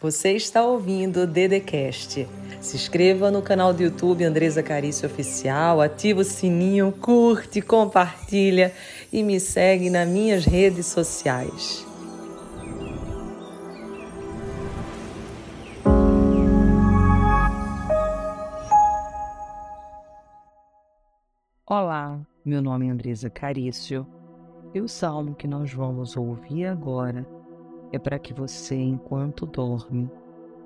Você está ouvindo o Dedecast. Se inscreva no canal do YouTube Andresa Carício Oficial, ativa o sininho, curte, compartilha e me segue nas minhas redes sociais. Olá, meu nome é Andresa Carício e o salmo que nós vamos ouvir agora é para que você, enquanto dorme,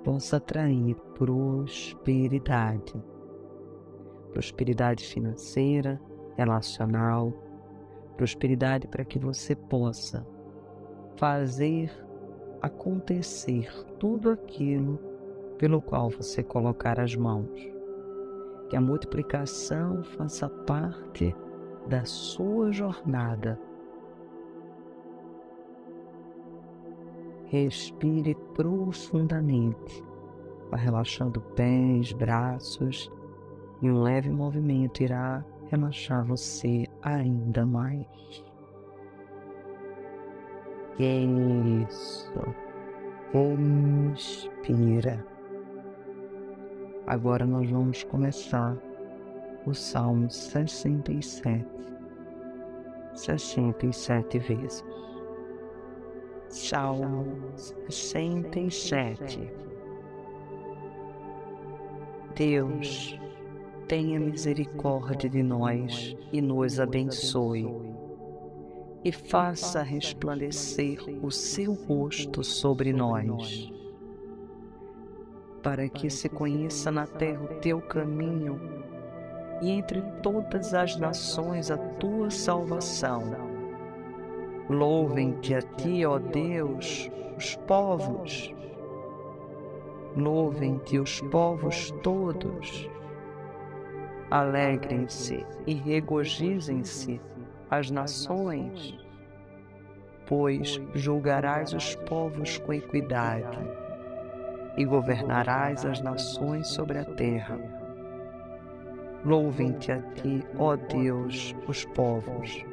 possa atrair prosperidade. Prosperidade financeira, relacional, prosperidade para que você possa fazer acontecer tudo aquilo pelo qual você colocar as mãos. Que a multiplicação faça parte da sua jornada Respire profundamente, relaxando pés, braços e um leve movimento irá relaxar você ainda mais. Isso. Inspira. Agora nós vamos começar o Salmo 67. 67 vezes. Salmo 67 Deus, tenha misericórdia de nós e nos abençoe, e faça resplandecer o seu rosto sobre nós, para que se conheça na terra o teu caminho e entre todas as nações a tua salvação Louvem-te a ti, ó Deus, os povos. Louvem-te os povos todos. Alegrem-se e regozijem-se as nações, pois julgarás os povos com equidade e governarás as nações sobre a terra. Louvem-te a ti, ó Deus, os povos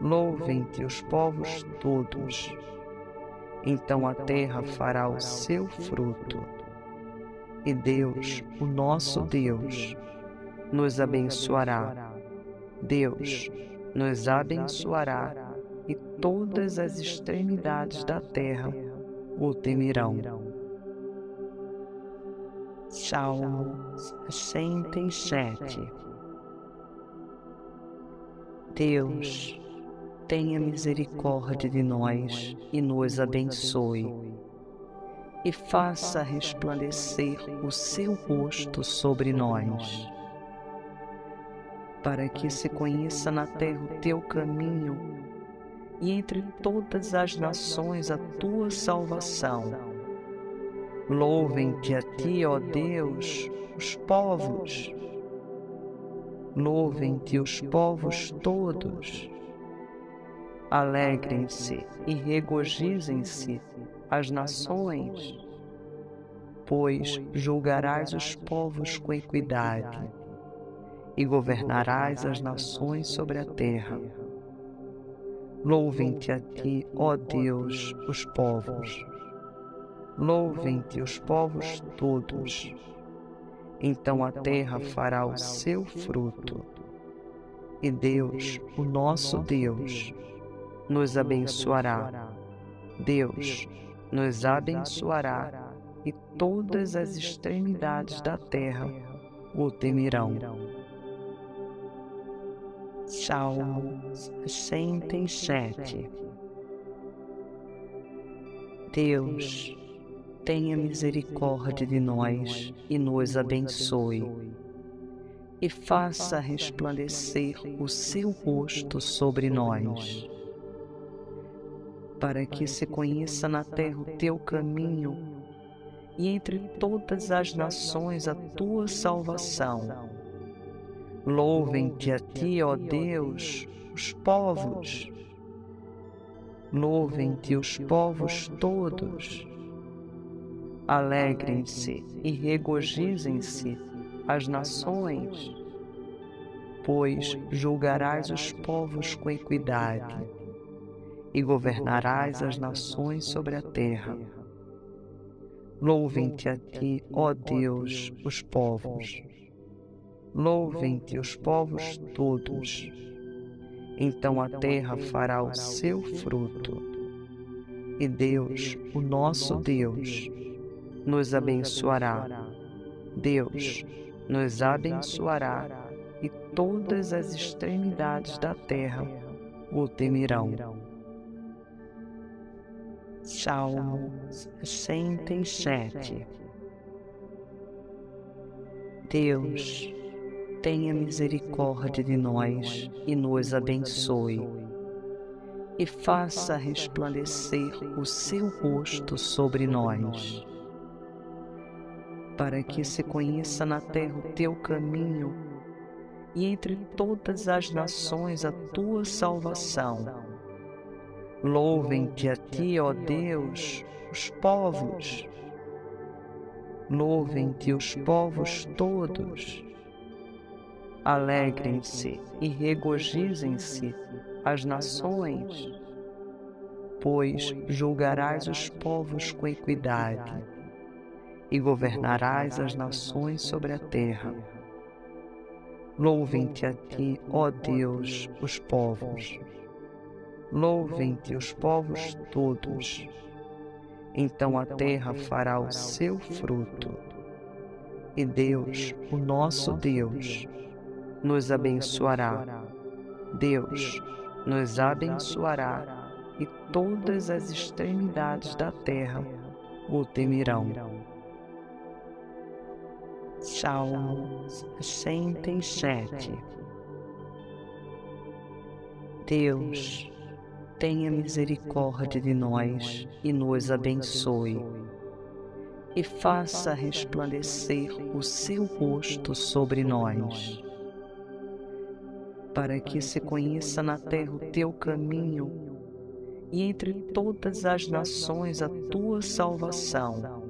Louvem-te os povos todos. Então a terra fará o seu fruto. E Deus, o nosso Deus, nos abençoará. Deus nos abençoará. e todas as extremidades da terra o temerão. Salmo 67 Deus, tenha misericórdia de nós e nos abençoe, e faça resplandecer o seu rosto sobre nós, para que se conheça na terra o teu caminho e entre todas as nações a tua salvação. Louvem-te a ti, ó Deus, os povos. Louvem-te os povos todos Alegrem-se e regozijem-se as nações, pois julgarás os povos com equidade e governarás as nações sobre a terra. Louvem-te a ti, ó Deus, os povos. Louvem-te os povos todos. Então a terra fará o seu fruto. E Deus, o nosso Deus, nos abençoará. Deus nos abençoará e todas as extremidades da terra o temerão. Salmo 67 Deus, tenha misericórdia de nós e nos abençoe, e faça resplandecer o seu rosto sobre nós para que se conheça na terra o teu caminho e entre todas as nações a tua salvação. Louvem-te a ti, ó Deus, os povos. Louvem-te os povos todos. Alegrem-se e regozijem-se as nações, pois julgarás os povos com equidade e governarás as nações sobre a terra. Louvem-te a ti, ó Deus, os povos. Louvem-te os povos todos. Então a terra fará o seu fruto. E Deus, o nosso Deus, nos abençoará. Deus nos abençoará e todas as extremidades da terra o temerão. Salmo 67 Deus, tenha misericórdia de nós e nos abençoe, e faça resplandecer o seu rosto sobre nós, para que se conheça na terra o teu caminho e entre todas as nações a tua salvação Louvem-te a ti, ó Deus, os povos. Louvem-te os povos todos. Alegrem-se e regozijem-se as nações, pois julgarás os povos com equidade e governarás as nações sobre a terra. Louvem-te a ti, ó Deus, os povos. Louvem-te os povos todos. Então a terra fará o seu fruto. E Deus, o nosso Deus, nos abençoará. Deus nos abençoará e todas as extremidades da terra o temerão. Salmo 67 Deus, tenha misericórdia de nós e nos abençoe, e faça resplandecer o seu rosto sobre nós, para que se conheça na terra o teu caminho e entre todas as nações a tua salvação.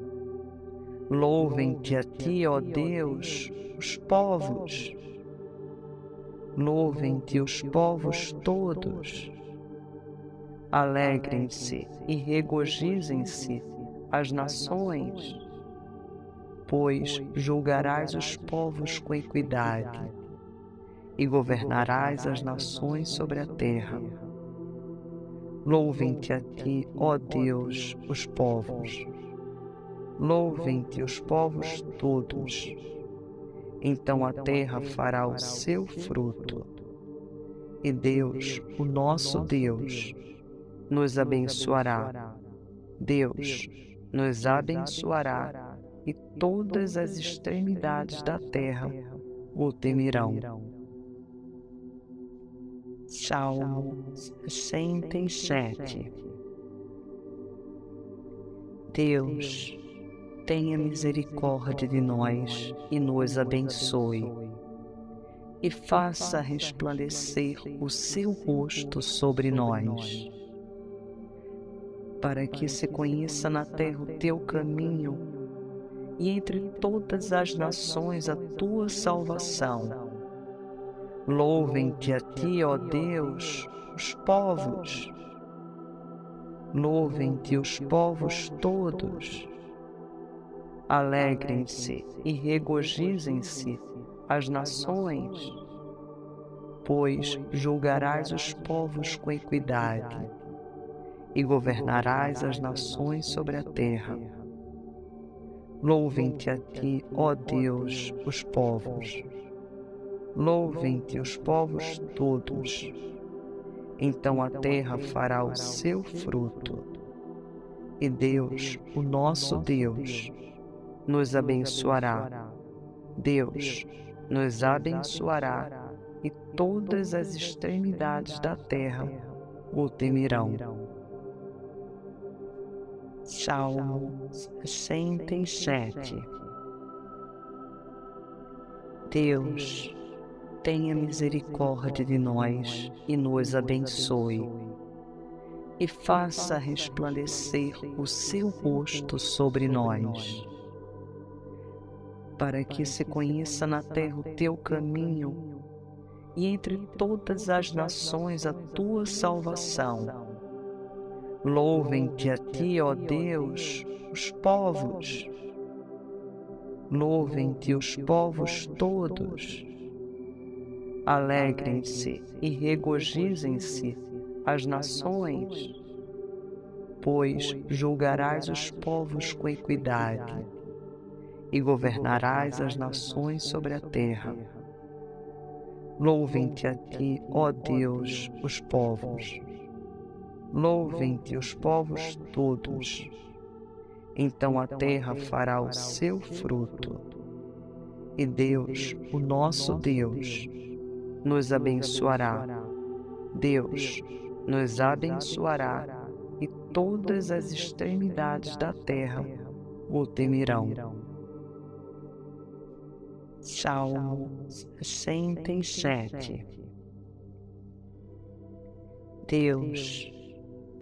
Louvem-te a ti, ó Deus, os povos. Louvem-te os povos todos Alegrem-se e regozijem-se as nações, pois julgarás os povos com equidade e governarás as nações sobre a terra. Louvem-te a ti, ó Deus, os povos. Louvem-te os povos todos. Então a terra fará o seu fruto. E Deus, o nosso Deus, nos abençoará. Deus nos abençoará e todas as extremidades da terra o temerão. Salmo 67 Deus, tenha misericórdia de nós e nos abençoe, e faça resplandecer o seu rosto sobre nós para que se conheça na terra o teu caminho e entre todas as nações a tua salvação. Louvem-te a ti, ó Deus, os povos. Louvem-te os povos todos. Alegrem-se e regozijem-se as nações, pois julgarás os povos com equidade e governarás as nações sobre a terra. Louvem-te a ti, ó Deus, os povos. Louvem-te os povos todos. Então a terra fará o seu fruto. E Deus, o nosso Deus, nos abençoará. Deus nos abençoará e todas as extremidades da terra o temerão. Salmo 67 Deus, tenha misericórdia de nós e nos abençoe, e faça resplandecer o seu rosto sobre nós, para que se conheça na terra o teu caminho e entre todas as nações a tua salvação Louvem-te a ti, ó Deus, os povos. Louvem-te os povos todos. Alegrem-se e regozijem-se as nações, pois julgarás os povos com equidade e governarás as nações sobre a terra. Louvem-te a ti, ó Deus, os povos. Louvem-te os povos todos. Então a terra fará o seu fruto. E Deus, o nosso Deus, nos abençoará. Deus nos abençoará e todas as extremidades da terra o temerão. Salmo 67 Deus,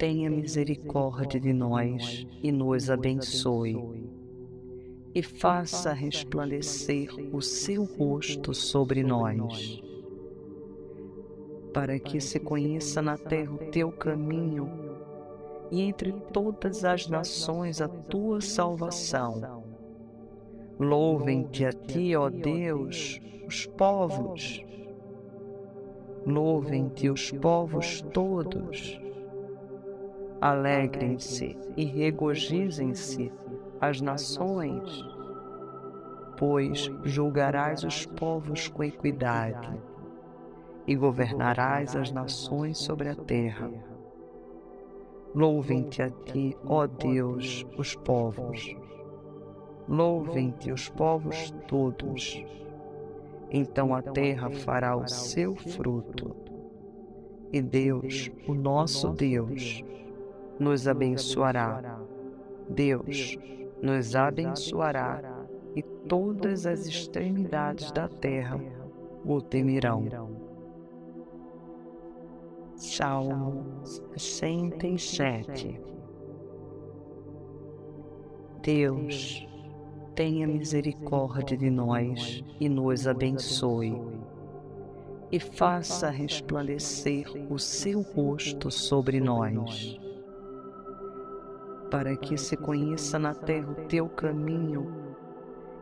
tenha misericórdia de nós e nos abençoe, e faça resplandecer o seu rosto sobre nós, para que se conheça na terra o teu caminho e entre todas as nações a tua salvação Louvem-te a ti, ó Deus, os povos. Louvem-te os povos todos. Alegrem-se e regozijem-se as nações, pois julgarás os povos com equidade e governarás as nações sobre a terra. Louvem-te a ti, ó Deus, os povos. Louvem-te os povos todos. Então a terra fará o seu fruto. E Deus, o nosso Deus, nos abençoará. Deus nos abençoará e todas as extremidades da terra o temerão. Salmo 67 Deus, tenha misericórdia de nós e nos abençoe, e faça resplandecer o seu rosto sobre nós, para que se conheça na terra o teu caminho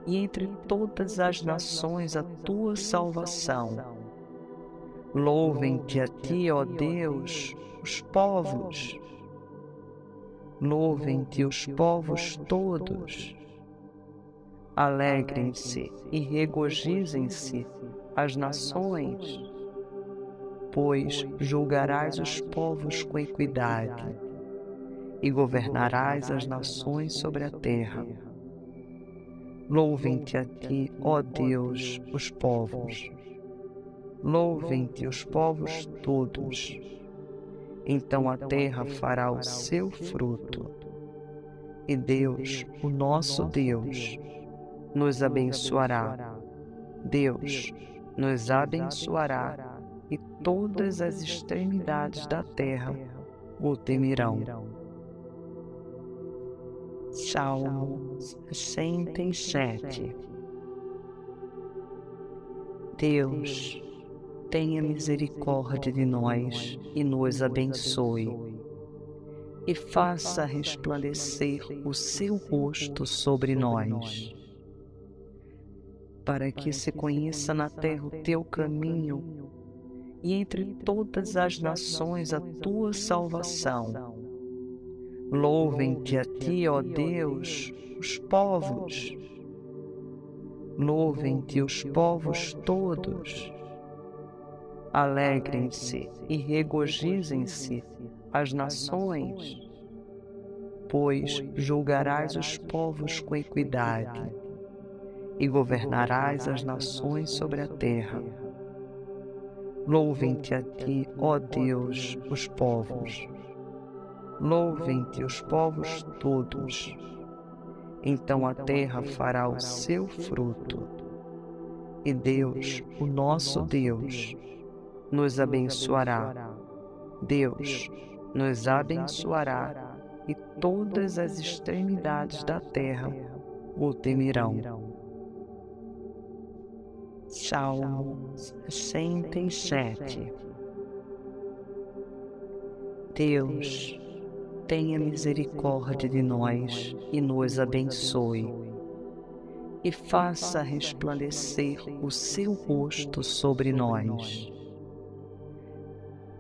e entre todas as nações a tua salvação. Louvem-te a ti, ó Deus, os povos. Louvem-te os povos todos Alegrem-se e regozijem-se as nações, pois julgarás os povos com equidade e governarás as nações sobre a terra. Louvem-te a ti, ó Deus, os povos. Louvem-te os povos todos. Então a terra fará o seu fruto. E Deus, o nosso Deus, nos abençoará. Deus nos abençoará e todas as extremidades da terra o temerão. Salmo 67 Deus, tenha misericórdia de nós e nos abençoe, e faça resplandecer o seu rosto sobre nós. para que se conheça na terra o teu caminho e entre todas as nações a tua salvação. Louvem-te a ti, ó Deus, os povos. Louvem-te os povos todos. Alegrem-se e regozijem-se as nações, pois julgarás os povos com equidade e governarás as nações sobre a terra. Louvem-te a ti, ó Deus, os povos. Louvem-te os povos todos. Então a terra fará o seu fruto. E Deus, o nosso Deus, nos abençoará. Deus nos abençoará e todas as extremidades da terra o temerão. Salmo 67 Deus, tenha misericórdia de nós e nos abençoe, e faça resplandecer o seu rosto sobre nós,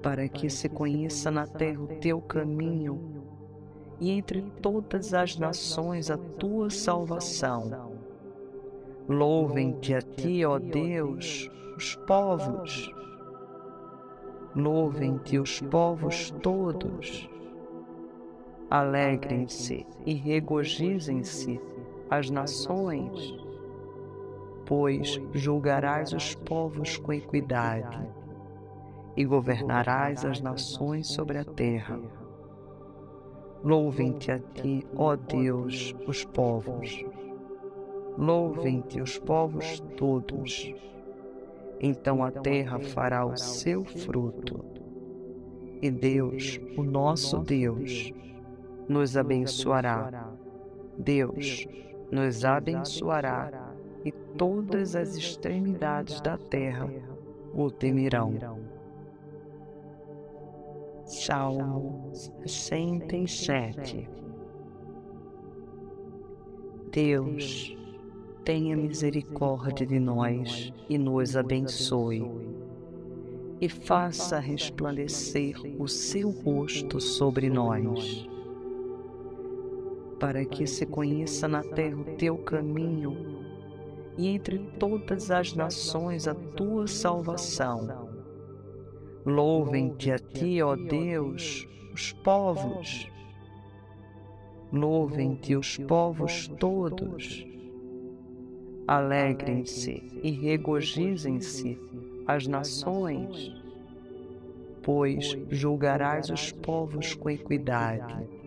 para que se conheça na terra o teu caminho e entre todas as nações a tua salvação. Louvem-te a ti, ó Deus, os povos. Louvem-te os povos todos Alegrem-se e regozijem-se as nações, pois julgarás os povos com equidade e governarás as nações sobre a terra. Louvem-te a ti, ó Deus, os povos. Louvem-te os povos todos. Então a terra fará o seu fruto. E Deus, o nosso Deus, nos abençoará. Deus nos abençoará e todas as extremidades da terra o temerão. Salmo 67 Deus, tenha misericórdia de nós e nos abençoe, e faça resplandecer o seu rosto sobre nós para que se conheça na terra o teu caminho e entre todas as nações a tua salvação. Louvem-te a ti, ó Deus, os povos. Louvem-te os povos todos. Alegrem-se e regozijem-se as nações, pois julgarás os povos com equidade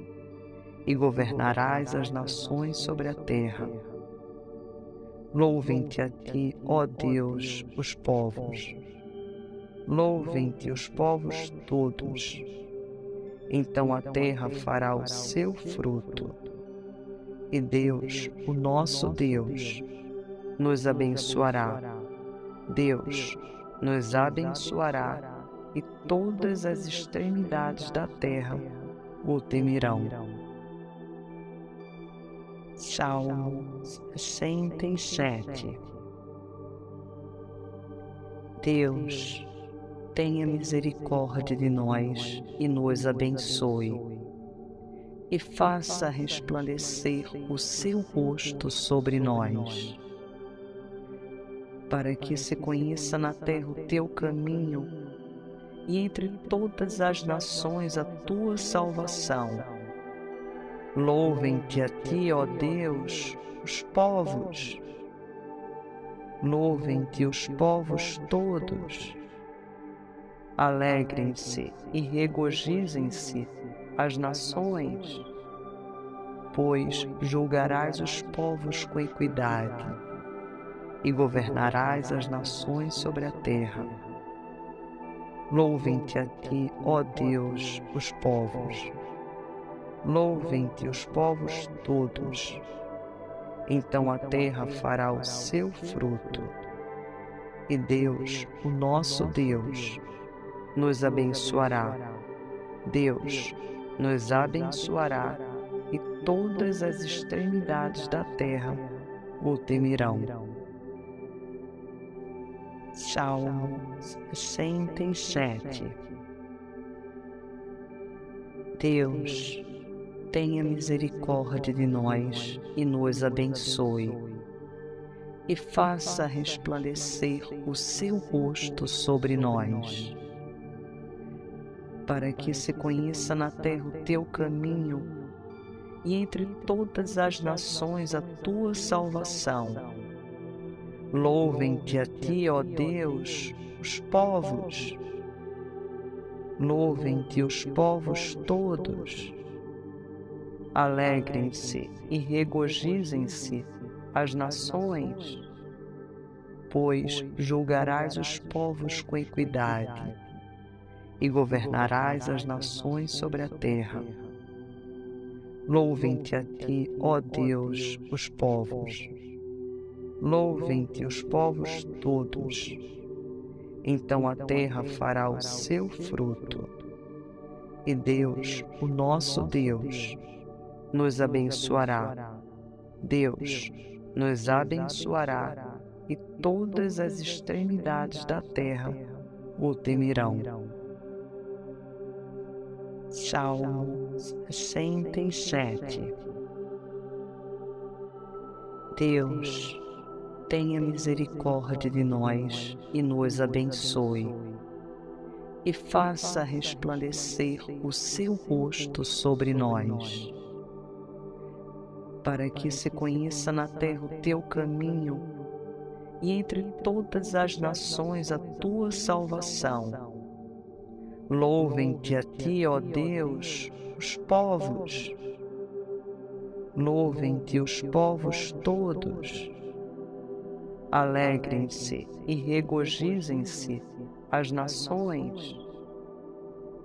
e governarás as nações sobre a terra. Louvem-te a ti, ó Deus, os povos. Louvem-te os povos todos. Então a terra fará o seu fruto. E Deus, o nosso Deus, nos abençoará. Deus nos abençoará e todas as extremidades da terra o temerão. Salmo 67 Deus, tenha misericórdia de nós e nos abençoe, e faça resplandecer o seu rosto sobre nós, para que se conheça na terra o teu caminho e entre todas as nações a tua salvação Louvem-te a ti, ó Deus, os povos. Louvem-te os povos todos. Alegrem-se e regozijem-se as nações, pois julgarás os povos com equidade e governarás as nações sobre a terra. Louvem-te a ti, ó Deus, os povos. Louvem-te os povos todos. Então a terra fará o seu fruto. E Deus, o nosso Deus, nos abençoará. Deus nos abençoará e todas as extremidades da terra o temerão. Salmo 67 Deus, tenha misericórdia de nós e nos abençoe, e faça resplandecer o seu rosto sobre nós, para que se conheça na terra o teu caminho e entre todas as nações a tua salvação. Louvem-te a ti, ó Deus, os povos. Louvem-te os povos todos Alegrem-se e regozijem-se as nações, pois julgarás os povos com equidade e governarás as nações sobre a terra. Louvem-te a ti, ó Deus, os povos. Louvem-te os povos todos. Então a terra fará o seu fruto E Deus, o nosso Deus, nos abençoará. Deus nos abençoará e todas as extremidades da terra o temerão. Salmo 67 Deus, tenha misericórdia de nós e nos abençoe, e faça resplandecer o seu rosto sobre nós, para que se conheça na terra o teu caminho e entre todas as nações a tua salvação. Louvem-te a ti, ó Deus, os povos Louvem-te os povos todos. Alegrem-se e regozijem-se as nações,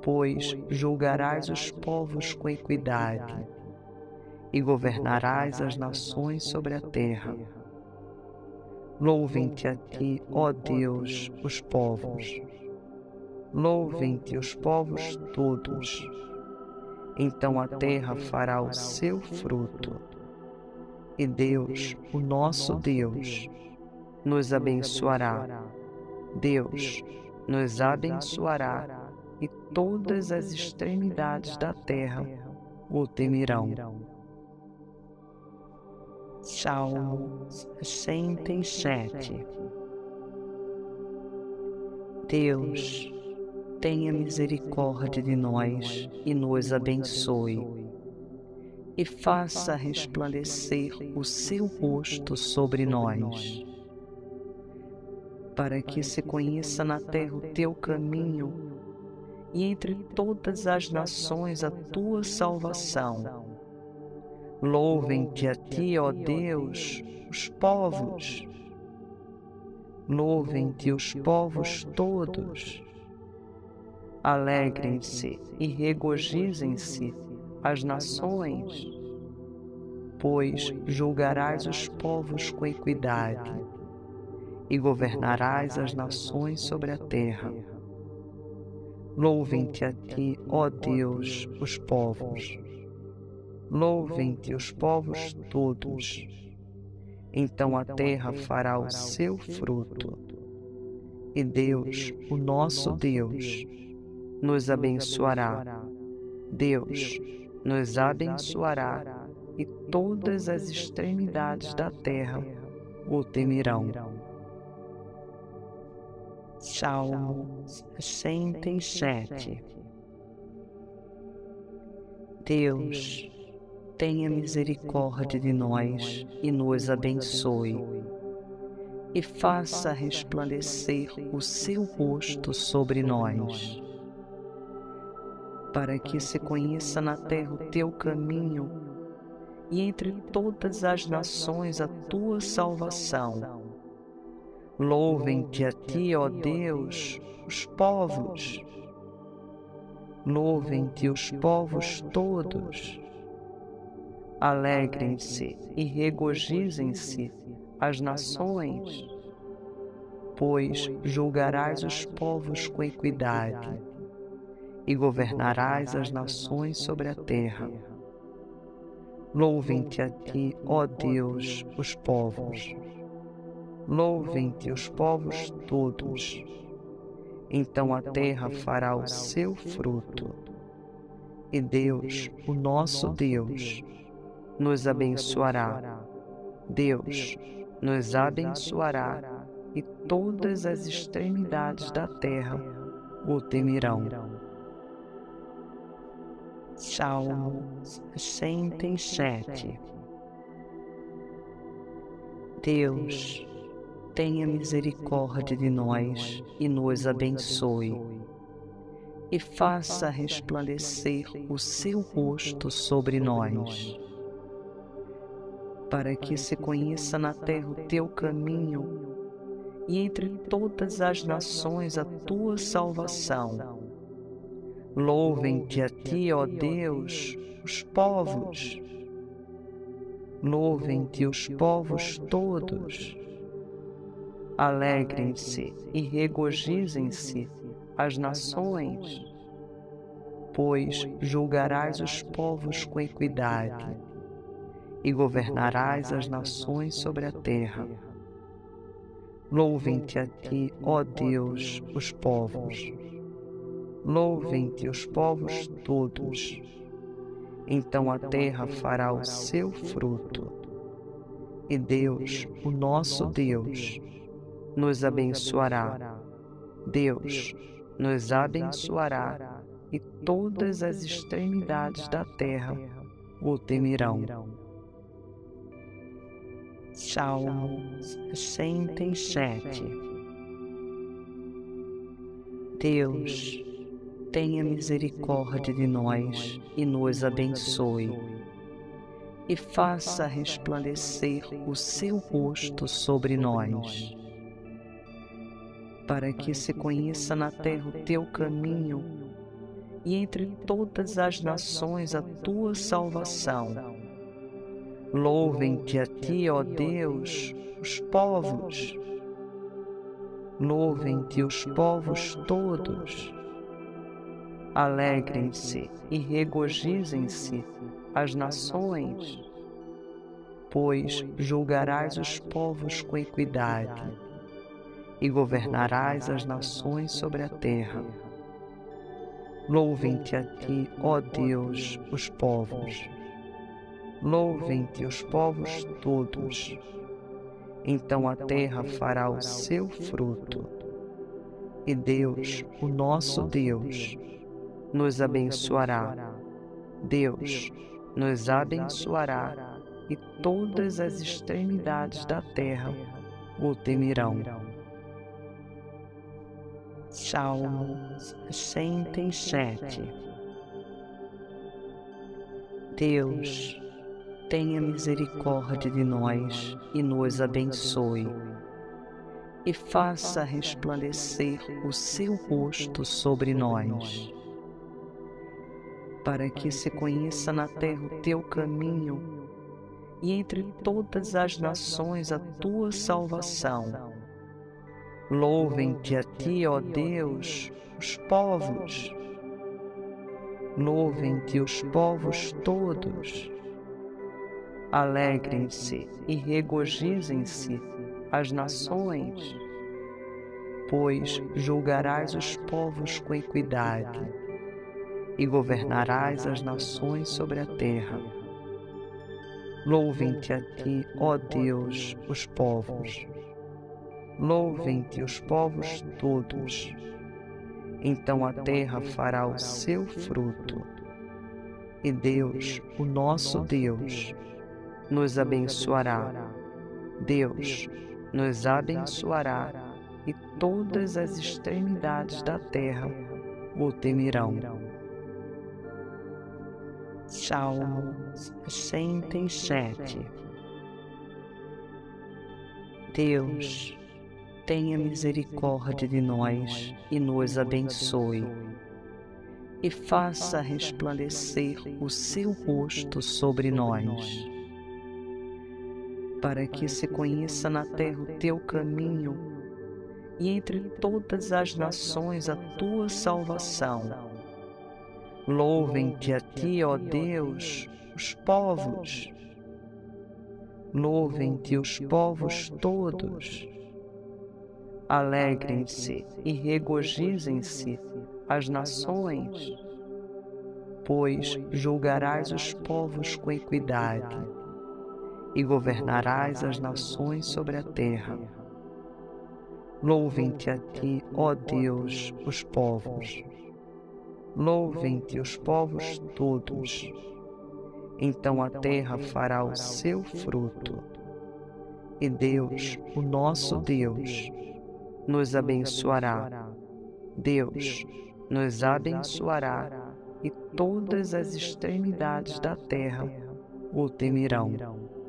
pois julgarás os povos com equidade e governarás as nações sobre a terra. Louvem-te a ti, ó Deus, os povos. Louvem-te os povos todos então a terra fará o seu fruto. E Deus, o nosso Deus, nos abençoará. Deus nos abençoará e todas as extremidades da terra o temerão. Salmo 67 Deus, tenha misericórdia de nós e nos abençoe, e faça resplandecer o seu rosto sobre nós, para que se conheça na terra o teu caminho e entre todas as nações a tua salvação. Louvem-te a ti, ó Deus, os povos. Louvem-te os povos todos Alegrem-se e regozijem-se as nações, pois julgarás os povos com equidade e governarás as nações sobre a terra. Louvem-te a ti, ó Deus, os povos. Louvem-te os povos todos. Então a terra fará o seu fruto. E Deus, o nosso Deus, nos abençoará. Deus nos abençoará e todas as extremidades da terra o temerão. Salmo 67 Deus, tenha misericórdia de nós e nos abençoe, e faça resplandecer o seu rosto sobre nós para que se conheça na terra o teu caminho e entre todas as nações a tua salvação. Louvem-te a ti, ó Deus, os povos. Louvem-te os povos todos. Alegrem-se e regozijem-se as nações, pois julgarás os povos com equidade e governarás as nações sobre a terra. Louvem-te a ti, ó Deus, os povos. Louvem-te os povos todos. Então a terra fará o seu fruto. E Deus, o nosso Deus, nos abençoará. Deus nos abençoará e todas as extremidades da terra o temerão. Salmo 67 Deus, tenha misericórdia de nós e nos abençoe, e faça resplandecer o seu rosto sobre nós, para que se conheça na terra o teu caminho e entre todas as nações a tua salvação Louvem-te a ti, ó Deus, os povos. Louvem-te os povos todos. Alegrem-se e regozijem-se as nações, pois julgarás os povos com equidade e governarás as nações sobre a terra. Louvem-te a ti, ó Deus, os povos. Louvem-te os povos todos. Então a terra fará o seu fruto. E Deus, o nosso Deus, nos abençoará. Deus nos abençoará e todas as extremidades da terra o temerão. Salmo 67 Deus, tenha misericórdia de nós e nos abençoe, e faça resplandecer o seu rosto sobre nós, para que se conheça na terra o teu caminho e entre todas as nações a tua salvação Louvem-te a ti, ó Deus, os povos. Louvem-te os povos todos. Alegrem-se e regozijem-se as nações, pois julgarás os povos com equidade e governarás as nações sobre a terra. Louvem-te a ti, ó Deus, os povos. Louvem-te os povos todos. Então a terra fará o seu fruto. E Deus, o nosso Deus, nos abençoará. Deus nos abençoará e todas as extremidades da terra o temerão. Salmo 67 Deus, tenha misericórdia de nós e nos abençoe, e faça resplandecer o seu rosto sobre nós, para que se conheça na terra o teu caminho e entre todas as nações a tua salvação. Louvem-te a ti, ó Deus, os povos. Louvem-te os povos todos Alegrem-se e regozijem-se as nações, pois julgarás os povos com equidade e governarás as nações sobre a terra. Louvem-te a ti, ó Deus, os povos. Louvem-te os povos todos. Então a terra fará o seu fruto. E Deus, o nosso Deus, nos abençoará. Deus nos abençoará e todas as extremidades da terra o temerão. Salmo 67 Deus, tenha misericórdia de nós e nos abençoe, e faça resplandecer o seu rosto sobre nós para que se conheça na terra o teu caminho e entre todas as nações a tua salvação. Louvem-te a ti, ó Deus, os povos. Louvem-te os povos todos. Alegrem-se e regozijem-se as nações, pois julgarás os povos com equidade e governarás as nações sobre a terra. Louvem-te a ti, ó Deus, os povos. Louvem-te os povos todos. Então a terra fará o seu fruto. E Deus, o nosso Deus, nos abençoará. Deus nos abençoará e todas as extremidades da terra o temerão.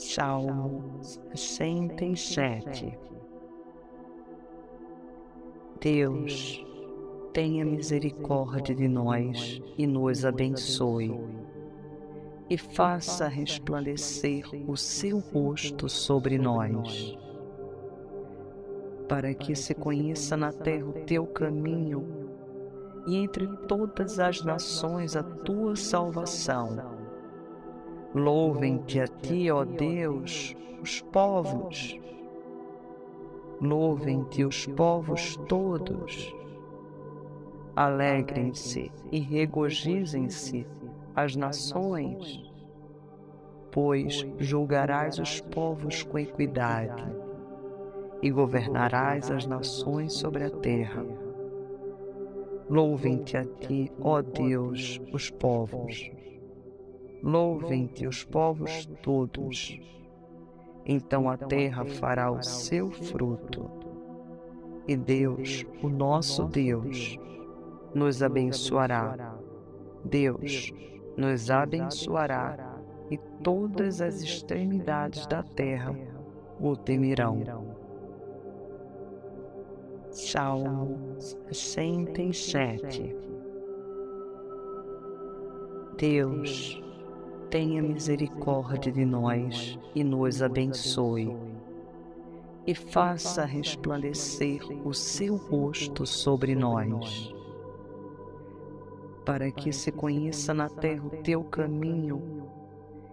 Salmo 67 Deus, tenha misericórdia de nós e nos abençoe, e faça resplandecer o seu rosto sobre nós, para que se conheça na terra o teu caminho e entre todas as nações a tua salvação. Louvem-te a ti, ó Deus, os povos. Louvem-te os povos todos. Alegrem-se e regozijem-se as nações, pois julgarás os povos com equidade e governarás as nações sobre a terra. Louvem-te a ti, ó Deus, os povos. Louvem-te os povos todos. Então a terra fará o seu fruto. E Deus, o nosso Deus, nos abençoará. Deus nos abençoará e todas as extremidades da terra o temerão. Salmo 67 Deus, tenha misericórdia de nós e nos abençoe, e faça resplandecer o seu rosto sobre nós, para que se conheça na terra o teu caminho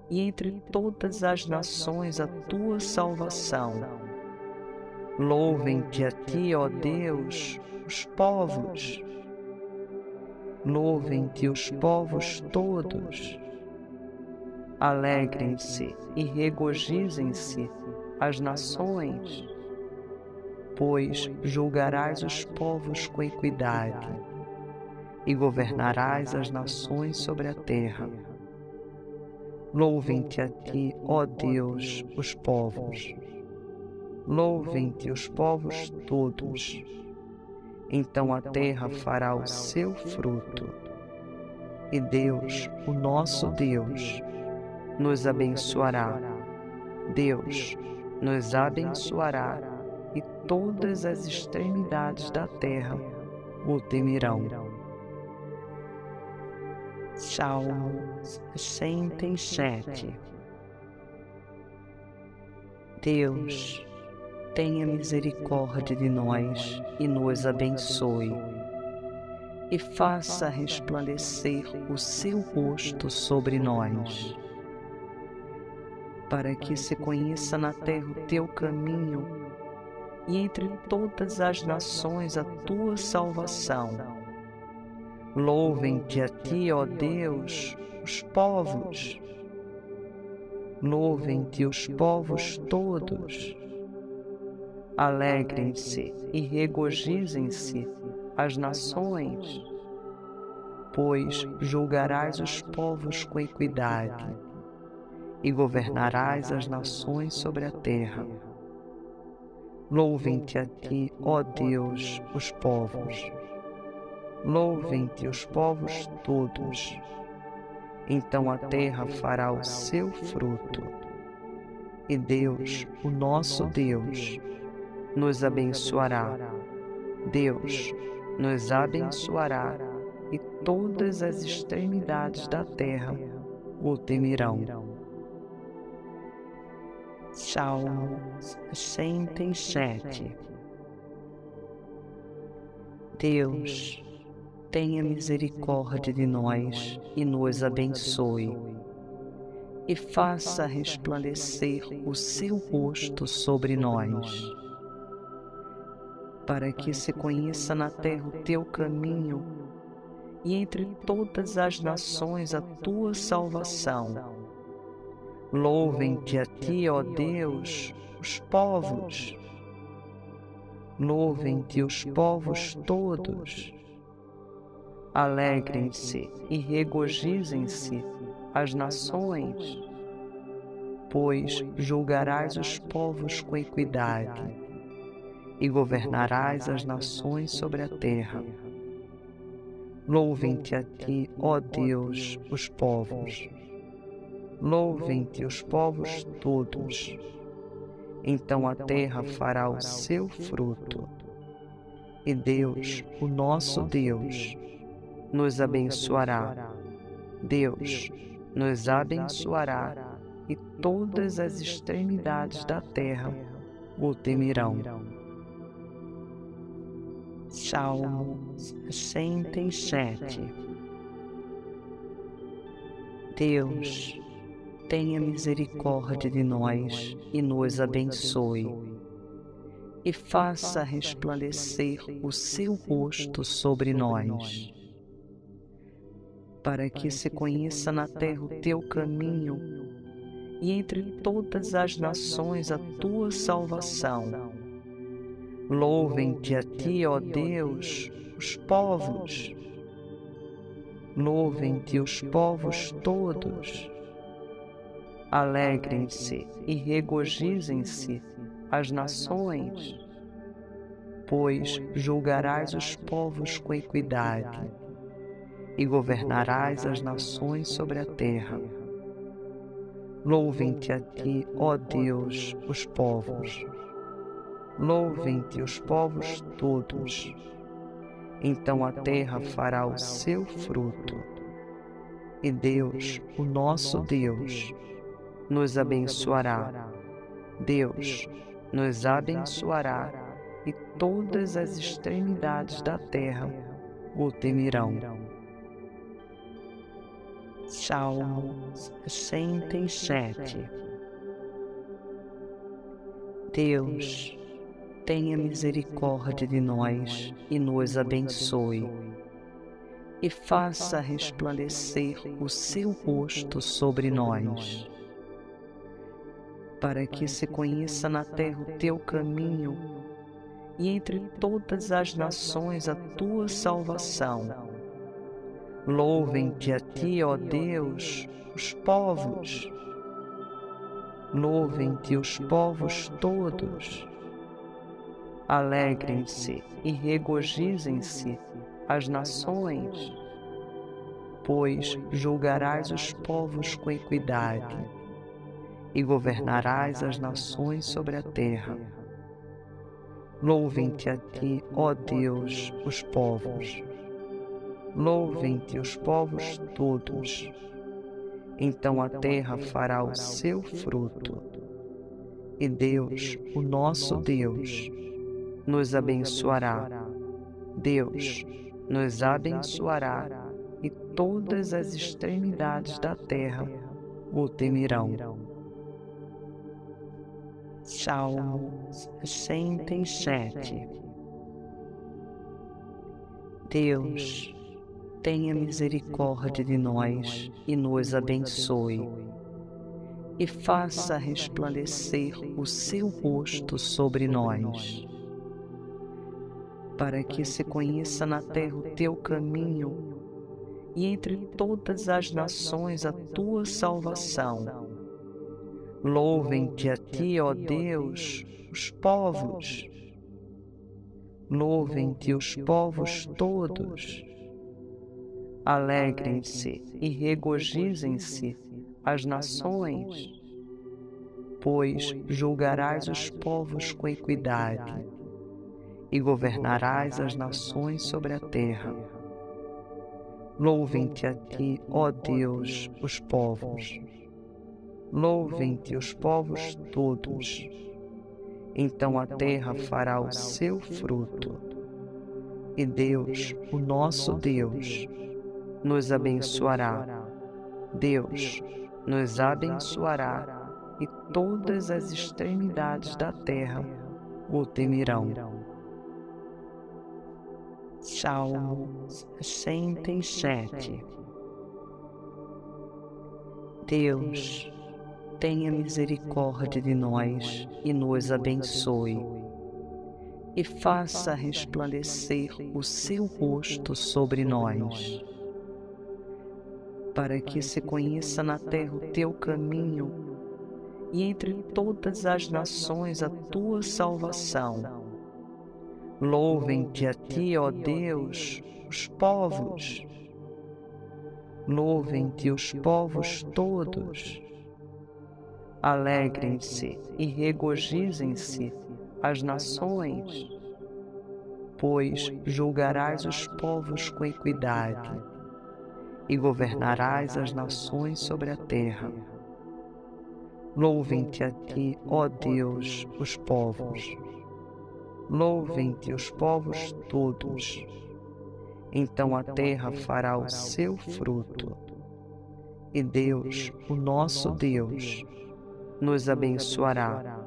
e entre todas as nações a tua salvação Louvem-te a ti, ó Deus, os povos. Louvem-te os povos todos. Alegrem-se e regozijem-se as nações, pois julgarás os povos com equidade e governarás as nações sobre a terra. Louvem-te a ti, ó Deus, os povos. Louvem-te os povos todos. Então a terra fará o seu fruto. E Deus, o nosso Deus, nos abençoará. Deus nos abençoará e todas as extremidades da terra o temerão. Salmo 67 Deus, tenha misericórdia de nós e nos abençoe, e faça resplandecer o seu rosto sobre nós, para que se conheça na terra o teu caminho e entre todas as nações a tua salvação. Louvem-te a ti, ó Deus, os povos. Louvem-te os povos todos Alegrem-se e regozijem-se as nações, pois julgarás os povos com equidade e governarás as nações sobre a terra. Louvem-te a ti, ó Deus, os povos. Louvem-te os povos todos. Então a terra fará o seu fruto. E Deus, o nosso Deus, nos abençoará. Deus nos abençoará e todas as extremidades da terra o temerão. Salmo 67 Deus, tenha misericórdia de nós e nos abençoe, e faça resplandecer o seu rosto sobre nós para que se conheça na terra o teu caminho e entre todas as nações a tua salvação. Louvem-te a ti, ó Deus, os povos. Louvem-te os povos todos. Alegrem-se e regozijem-se as nações, pois julgarás os povos com equidade e governarás as nações sobre a terra. Louvem-te a ti, ó Deus, os povos. Louvem-te os povos todos. Então a terra fará o seu fruto. E Deus, o nosso Deus, nos abençoará. Deus nos abençoará e todas as extremidades da terra o temerão. Salmo 67 Deus, tenha misericórdia de nós e nos abençoe, e faça resplandecer o seu rosto sobre nós, para que se conheça na terra o teu caminho e entre todas as nações a tua salvação Louvem-te a ti, ó Deus, os povos. Louvem-te os povos todos. Alegrem-se e regozijem-se as nações, pois julgarás os povos com equidade e governarás as nações sobre a terra. Louvem-te a ti, ó Deus, os povos. Louvem-te os povos todos. Então a terra fará o seu fruto. E Deus, o nosso Deus, nos abençoará. Deus nos abençoará e todas as extremidades da terra o temerão. Salmo 67 Deus, tenha misericórdia de nós e nos abençoe, e faça resplandecer o seu rosto sobre nós, para que se conheça na terra o teu caminho e entre todas as nações a tua salvação. Louvem-te a ti, ó Deus, os povos. Louvem-te os povos todos Alegrem-se e regozijem-se as nações, pois julgarás os povos com equidade e governarás as nações sobre a terra. Louvem-te a ti, ó Deus, os povos. Louvem-te os povos todos. Então a terra fará o seu fruto. E Deus, o nosso Deus, nos abençoará. Deus nos abençoará e todas as extremidades da terra o temerão. Salmo 67 Deus, tenha misericórdia de nós e nos abençoe, e faça resplandecer o seu rosto sobre nós para que se conheça na terra o teu caminho e entre todas as nações a tua salvação. Louvem-te a ti, ó Deus, os povos. Louvem-te os povos todos. Alegrem-se e regozijem-se as nações, pois julgarás os povos com equidade e governarás as nações sobre a terra. Louvem-te a ti, ó Deus, os povos. Louvem-te os povos todos. Então a terra fará o seu fruto. E Deus, o nosso Deus, nos abençoará. Deus nos abençoará e todas as extremidades da terra o temerão. Salmo 67 Deus, tenha misericórdia de nós e nos abençoe, e faça resplandecer o seu rosto sobre nós, para que se conheça na terra o teu caminho e entre todas as nações a tua salvação Louvem-te a ti, ó Deus, os povos. Louvem-te os povos todos. Alegrem-se e regozijem-se as nações, pois julgarás os povos com equidade e governarás as nações sobre a terra. Louvem-te a ti, ó Deus, os povos. Louvem-te os povos todos. Então a terra fará o seu fruto. E Deus, o nosso Deus, nos abençoará.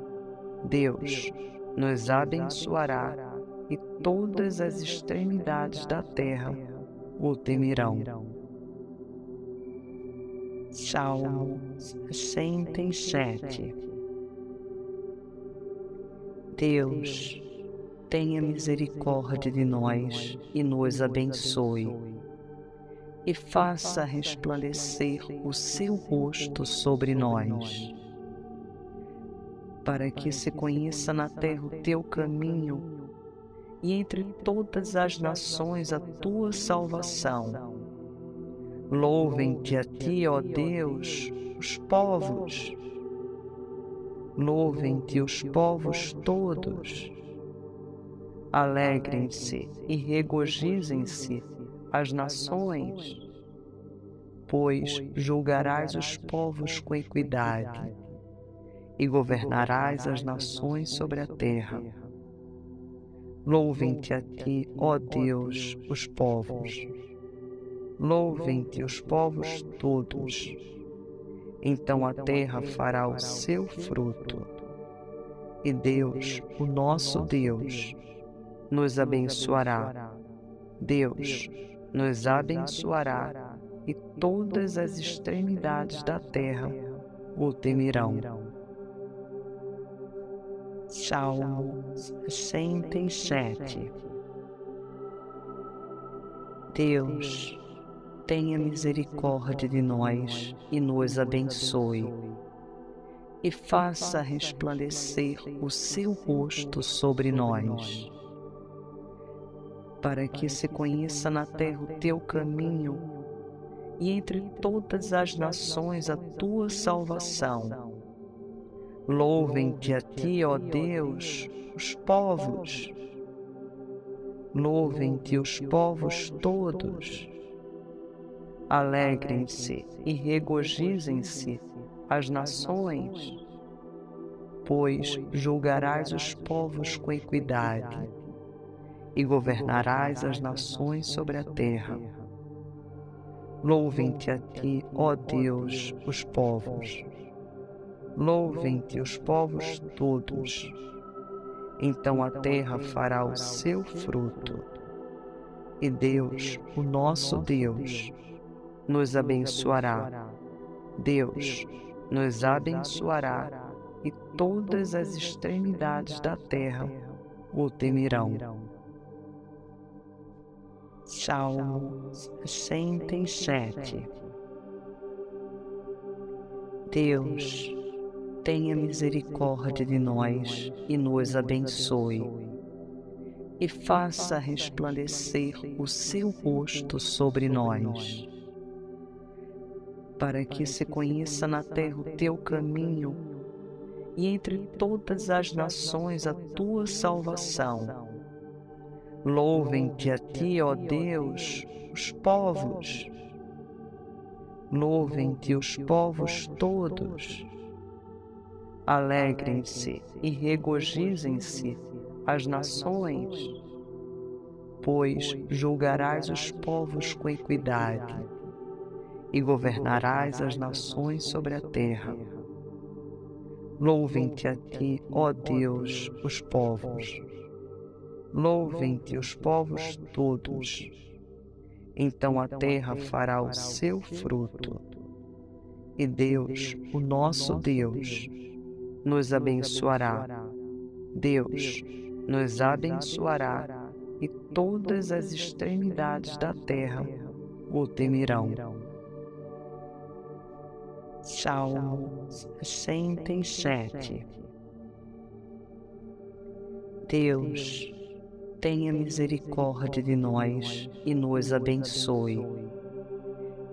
Deus nos abençoará e todas as extremidades da terra o temerão. Salmo 67 Deus, tenha misericórdia de nós e nos abençoe, e faça resplandecer o seu rosto sobre nós, para que se conheça na terra o teu caminho e entre todas as nações a tua salvação. Louvem-te a ti, ó Deus, os povos. Louvem-te os povos todos. Alegrem-se e regozijem-se as nações, pois julgarás os povos com equidade e governarás as nações sobre a terra. Louvem-te a ti, ó Deus, os povos. Louvem-te os povos todos. Então a terra fará o seu fruto. E Deus, o nosso Deus, nos abençoará. Deus nos abençoará e todas as extremidades da terra o temerão. Salmo 67 Deus, tenha misericórdia de nós e nos abençoe, e faça resplandecer o seu rosto sobre nós para que se conheça na terra o teu caminho e entre todas as nações a tua salvação. Louvem-te a ti, ó Deus, os povos. Louvem-te os povos todos. Alegrem-se e regozijem-se as nações, pois julgarás os povos com equidade e governarás as nações sobre a terra. Louvem-te a ti, ó Deus, os povos. Louvem-te os povos todos. Então a terra fará o seu fruto. E Deus, o nosso Deus, nos abençoará. Deus nos abençoará e todas as extremidades da terra o temerão. Salmo 67 Deus, tenha misericórdia de nós e nos abençoe, e faça resplandecer o seu rosto sobre nós, para que se conheça na terra o teu caminho e entre todas as nações a tua salvação Louvem-te a ti, ó Deus, os povos. Louvem-te os povos todos. Alegrem-se e regozijem-se as nações, pois julgarás os povos com equidade e governarás as nações sobre a terra. Louvem-te a ti, ó Deus, os povos. Louvem-te os povos todos. Então a terra fará o seu fruto. E Deus, o nosso Deus, nos abençoará. Deus nos abençoará e todas as extremidades da terra o temerão. Salmo 67 Deus, tenha misericórdia de nós e nos abençoe,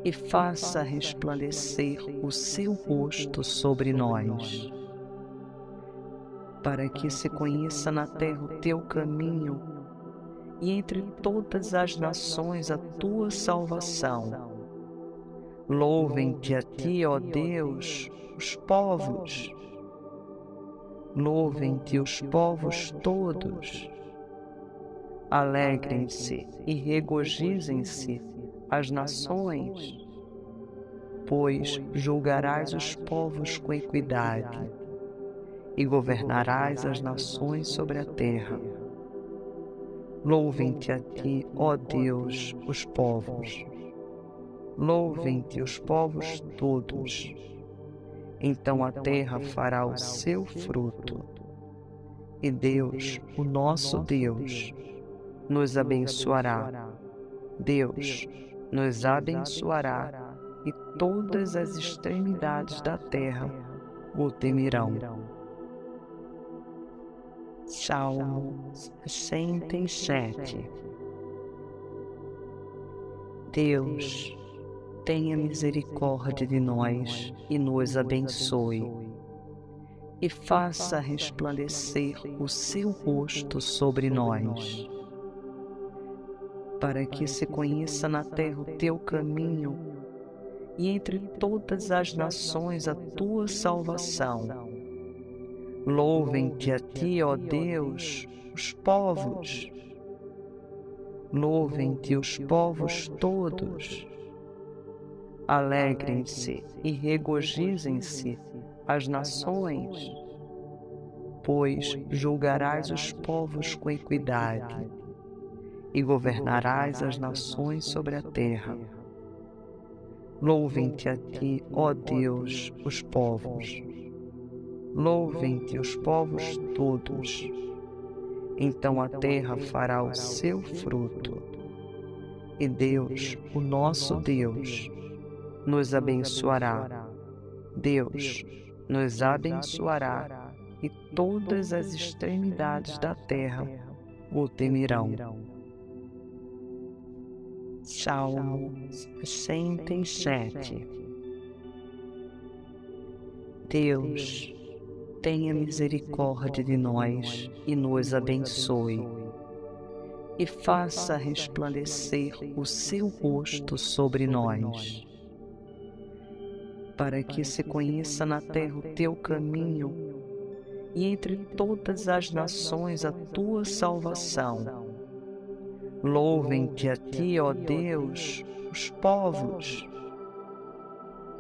e faça resplandecer o seu rosto sobre nós, para que se conheça na terra o teu caminho e entre todas as nações a tua salvação. Louvem-te a ti, ó Deus, os povos. Louvem-te os povos todos Alegrem-se e regozijem-se as nações, pois julgarás os povos com equidade e governarás as nações sobre a terra. Louvem-te a ti, ó Deus, os povos. Louvem-te os povos todos. Então a terra fará o seu fruto. E Deus, o nosso Deus, nos abençoará. Deus nos abençoará e todas as extremidades da terra o temerão. Salmo 67 Deus, tenha misericórdia de nós e nos abençoe, e faça resplandecer o seu rosto sobre nós. Para que se conheça na terra o teu caminho e entre todas as nações a tua salvação. Louvem-te a ti, ó Deus, os povos. Louvem-te os povos todos. Alegrem-se e regozijem-se as nações, pois julgarás os povos com equidade e governarás as nações sobre a terra. Louvem-te a ti, ó Deus, os povos. Louvem-te os povos todos. Então a terra fará o seu fruto. E Deus, o nosso Deus, nos abençoará. Deus nos abençoará e todas as extremidades da terra o temerão. Salmo 67 Deus, tenha misericórdia de nós e nos abençoe, e faça resplandecer o seu rosto sobre nós, para que se conheça na terra o teu caminho e entre todas as nações a tua salvação Louvem-te a ti, ó Deus, os povos.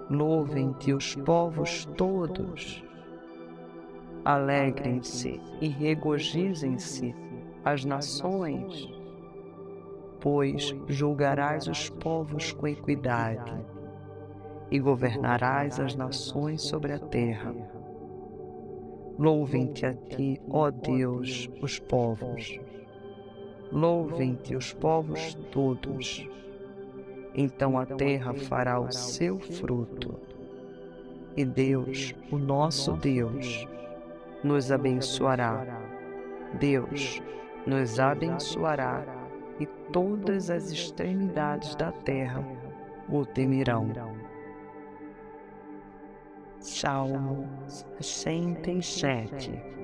Louvem-te os povos todos. Alegrem-se e regozijem-se as nações, pois julgarás os povos com equidade e governarás as nações sobre a terra. Louvem-te a ti, ó Deus, os povos. Louvem-te os povos todos. Então a terra fará o seu fruto. E Deus, o nosso Deus, nos abençoará. Deus nos abençoará e todas as extremidades da terra o temerão. Salmo 67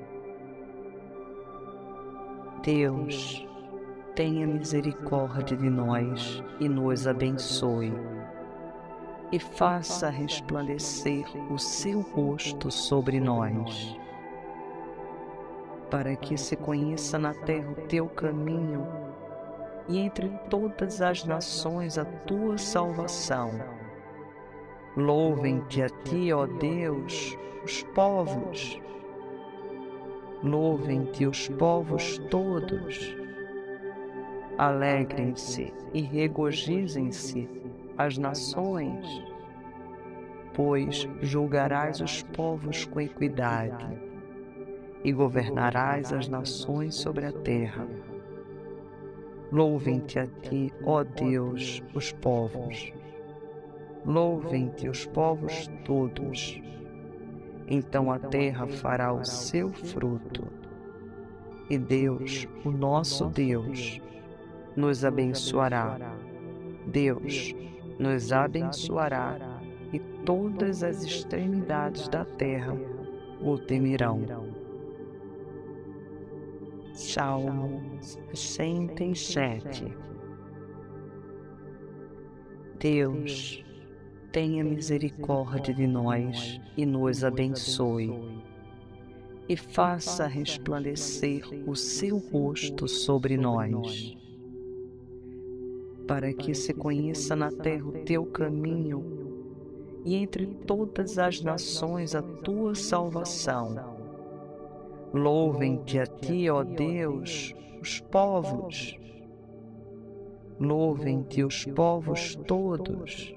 Deus, tenha misericórdia de nós e nos abençoe, e faça resplandecer o seu rosto sobre nós, para que se conheça na terra o teu caminho e entre todas as nações a tua salvação. Louvem-te a ti, ó Deus, os povos. Louvem-te os povos todos Alegrem-se e regozijem-se as nações, pois julgarás os povos com equidade e governarás as nações sobre a terra. Louvem-te a ti, ó Deus, os povos. Louvem-te os povos todos. Então a terra fará o seu fruto. E Deus, o nosso Deus, nos abençoará. Deus nos abençoará e todas as extremidades da terra o temerão. Salmo 67 Deus, tenha misericórdia de nós e nos abençoe, e faça resplandecer o seu rosto sobre nós, para que se conheça na terra o teu caminho e entre todas as nações a tua salvação. Louvem-te a ti, ó Deus, os povos. Louvem-te os povos todos.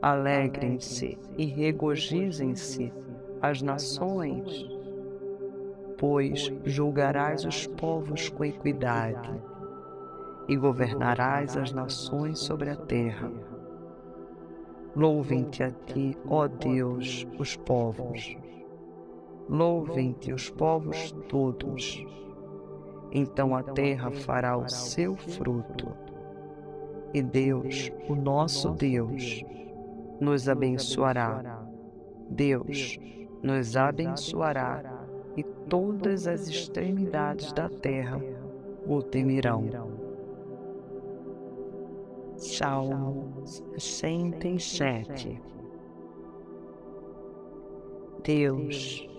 Alegrem-se e regozijem-se as nações, pois julgarás os povos com equidade e governarás as nações sobre a terra. Louvem-te a ti, ó Deus, os povos. Louvem-te os povos todos. Então a terra fará o seu fruto. E Deus, o nosso Deus, nos abençoará. Deus nos abençoará e todas as extremidades da terra o temerão. Salmo 67 Deus,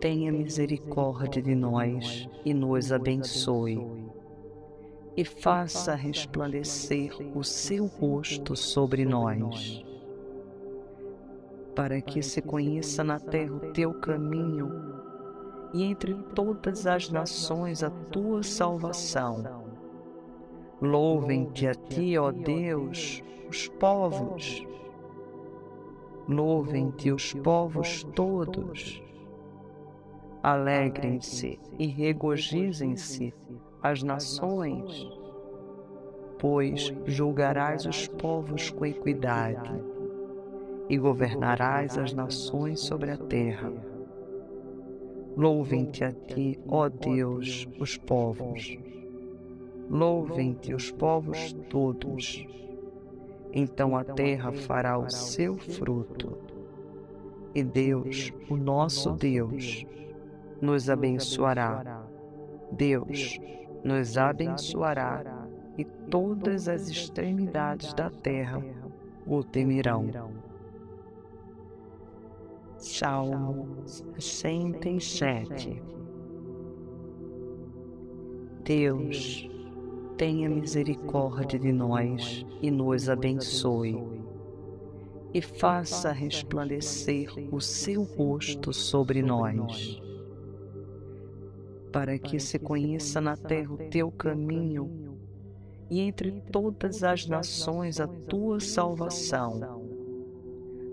tenha misericórdia de nós e nos abençoe, e faça resplandecer o seu rosto sobre nós, para que se conheça na terra o teu caminho e entre todas as nações a tua salvação Louvem-te a ti, ó Deus, os povos. Louvem-te os povos todos. Alegrem-se e regozijem-se as nações, pois julgarás os povos com equidade e governarás as nações sobre a terra. Louvem-te a ti, ó Deus, os povos Louvem-te os povos todos. Então a terra fará o seu fruto. E Deus, o nosso Deus, nos abençoará. Deus nos abençoará e todas as extremidades da terra o temerão. Salmo 67 Deus, tenha misericórdia de nós e nos abençoe, e faça resplandecer o seu rosto sobre nós, para que se conheça na terra o teu caminho e entre todas as nações a tua salvação.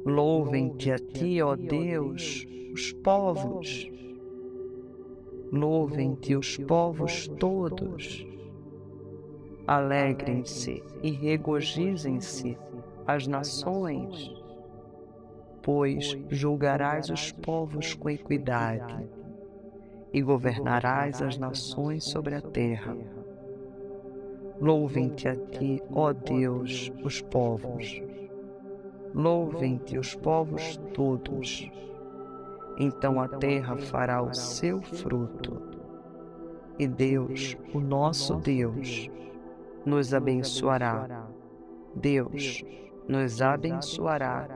Louvem-te a ti, ó Deus, os povos. Louvem-te os povos todos. Alegrem-se e regozijem-se as nações, pois julgarás os povos com equidade e governarás as nações sobre a terra. Louvem-te a ti, ó Deus, os povos. Louvem-te os povos todos. Então a terra fará o seu fruto. E Deus, o nosso Deus, nos abençoará. Deus nos abençoará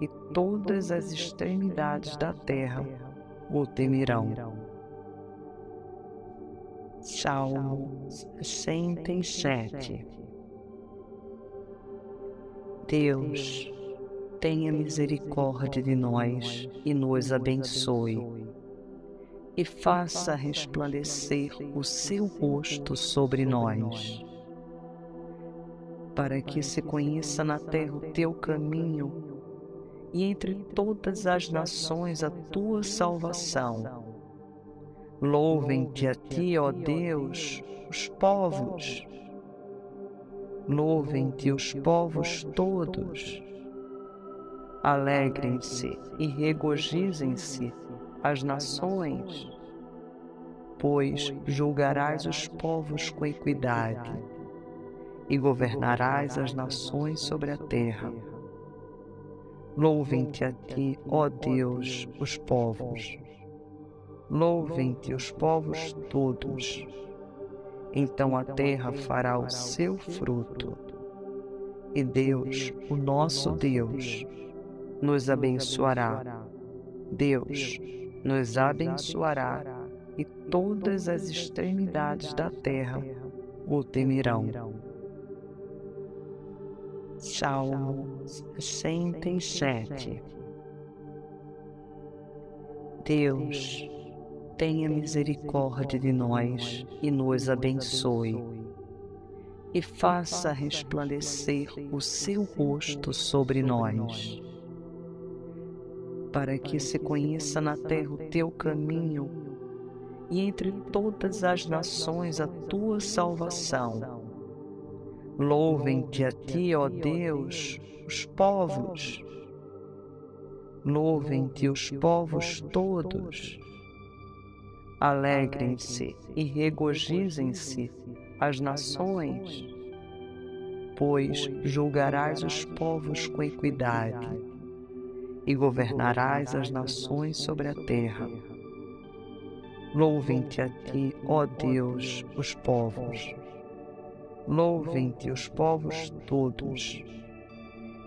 e todas as extremidades da terra o temerão. Salmo 67 Deus, tenha misericórdia de nós e nos abençoe, e faça resplandecer o seu rosto sobre nós. para que se conheça na terra o teu caminho e entre todas as nações a tua salvação. Louvem-te a ti, ó Deus, os povos. Louvem-te os povos todos. Alegrem-se e regozijem-se as nações, pois julgarás os povos com equidade e governarás as nações sobre a terra. Louvem-te a ti, ó Deus, os povos. Louvem-te os povos todos. Então a terra fará o seu fruto. E Deus, o nosso Deus, nos abençoará. Deus nos abençoará e todas as extremidades da terra o temerão. Salmo 67 Deus, tenha misericórdia de nós e nos abençoe, e faça resplandecer o seu rosto sobre nós, para que se conheça na terra o teu caminho e entre todas as nações a tua salvação. Louvem-te a ti, ó Deus, os povos. Louvem-te os povos todos. Alegrem-se e regozijem-se as nações, pois julgarás os povos com equidade e governarás as nações sobre a terra. Louvem-te a ti, ó Deus, os povos. Louvem-te os povos todos.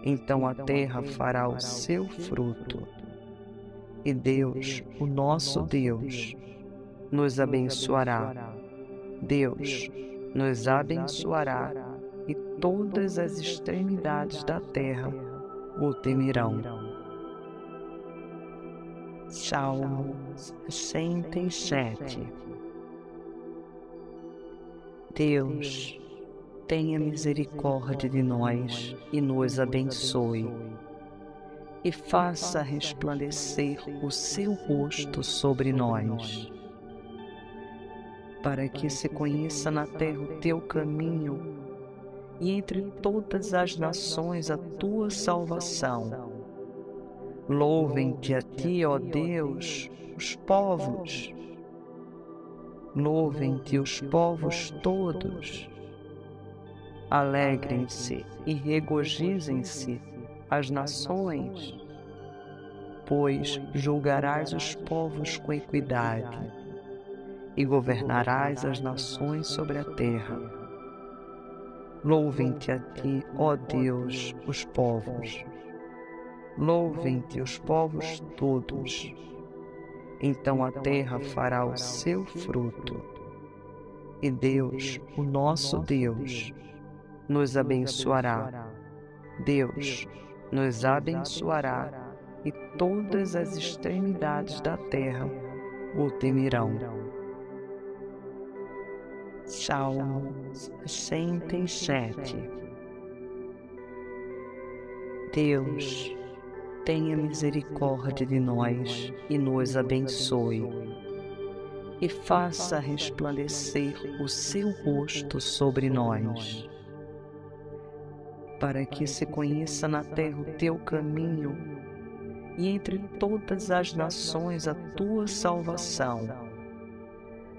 Então a terra fará o seu fruto. E Deus, o nosso Deus, nos abençoará. Deus nos abençoará e todas as extremidades da terra o temerão. Salmo 67 Deus, tenha misericórdia de nós e nos abençoe, e faça resplandecer o seu rosto sobre nós, para que se conheça na terra o teu caminho e entre todas as nações a tua salvação Louvem-te a ti, ó Deus, os povos. Louvem-te os povos todos. Alegrem-se e regozijem-se as nações, pois julgarás os povos com equidade e governarás as nações sobre a terra. Louvem-te a ti, ó Deus, os povos. Louvem-te os povos todos. Então a terra fará o seu fruto. E Deus, o nosso Deus, nos abençoará. Deus nos abençoará e todas as extremidades da terra o temerão. Salmo 67 Deus, tenha misericórdia de nós e nos abençoe, e faça resplandecer o seu rosto sobre nós, para que se conheça na terra o teu caminho e entre todas as nações a tua salvação.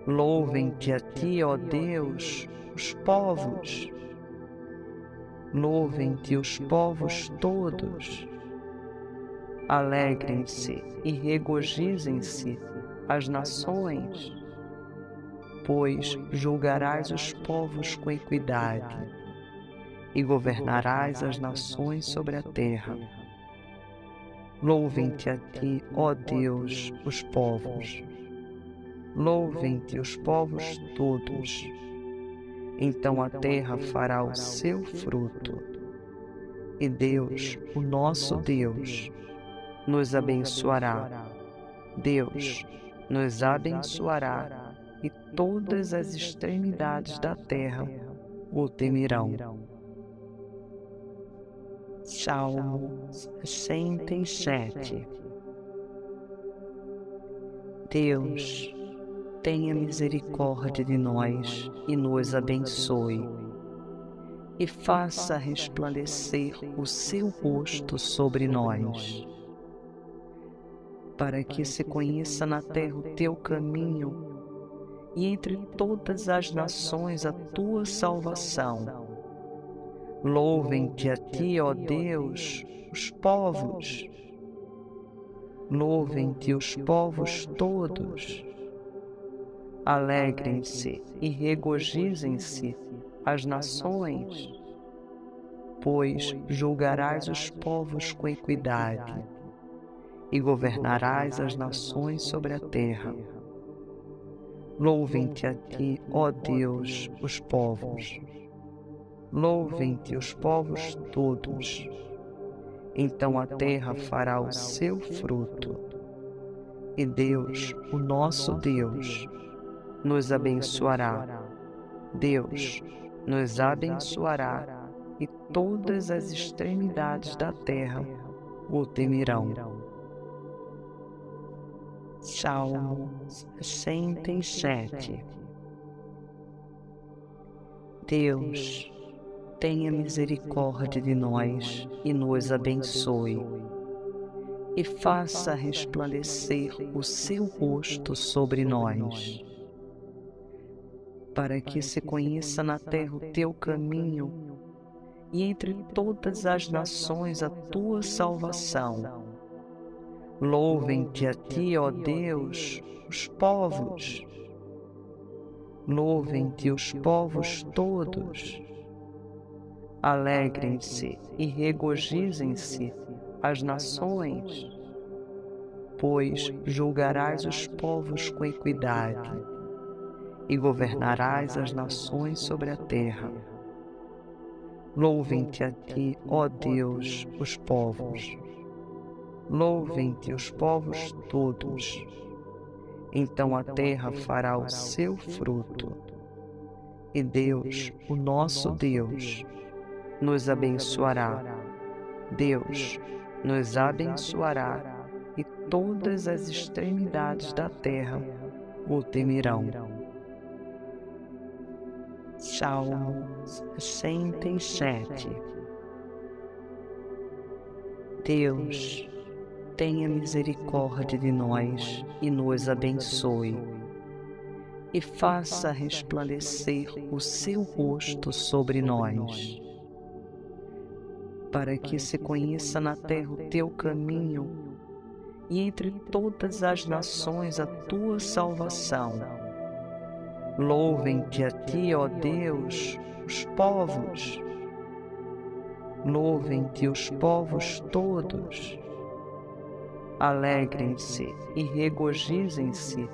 Louvem-te a ti, ó Deus, os povos. Louvem-te os povos todos Alegrem-se e regozijem-se as nações, pois julgarás os povos com equidade e governarás as nações sobre a terra. Louvem-te a ti, ó Deus, os povos. Louvem-te os povos todos. Então a terra fará o seu fruto. E Deus, o nosso Deus, nos abençoará. Deus nos abençoará e todas as extremidades da terra o temerão. Salmo 67 Deus, tenha misericórdia de nós e nos abençoe, e faça resplandecer o seu rosto sobre nós para que se conheça na terra o teu caminho e entre todas as nações a tua salvação. Louvem-te a ti, ó Deus, os povos. Louvem-te os povos todos. Alegrem-se e regozijem-se as nações, pois julgarás os povos com equidade e governarás as nações sobre a terra. Louvem-te a ti, ó Deus, os povos. Louvem-te os povos todos. Então a terra fará o seu fruto. E Deus, o nosso Deus, nos abençoará. Deus nos abençoará e todas as extremidades da terra o temerão. Salmo 67 Deus, tenha misericórdia de nós e nos abençoe, e faça resplandecer o seu rosto sobre nós, para que se conheça na terra o teu caminho e entre todas as nações a tua salvação. Louvem-te a ti, ó Deus, os povos. Louvem-te os povos todos. Alegrem-se e regozijem-se as nações, pois julgarás os povos com equidade e governarás as nações sobre a terra. Louvem-te a ti, ó Deus, os povos Louvem-te os povos todos. Então a terra fará o seu fruto. E Deus, o nosso Deus, nos abençoará. Deus nos abençoará e todas as extremidades da terra o temerão. Salmo 67 Deus, tenha misericórdia de nós e nos abençoe, e faça resplandecer o seu rosto sobre nós, para que se conheça na terra o teu caminho e entre todas as nações a tua salvação. Louvem-te a ti, ó Deus, os povos. Louvem-te os povos todos Alegrem-se e regozijem-se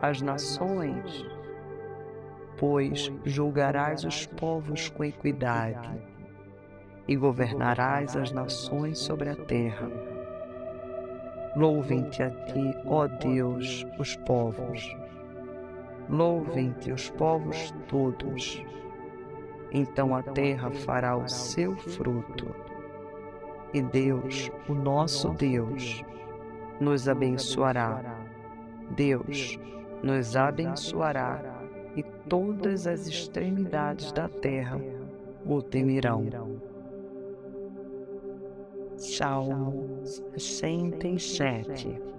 as nações, pois julgarás os povos com equidade e governarás as nações sobre a terra. Louvem-te a ti, ó Deus, os povos. Louvem-te os povos todos. Então a terra fará o seu fruto. E Deus, o nosso Deus, nos abençoará. Deus nos abençoará e todas as extremidades da terra o temerão. Salmo 67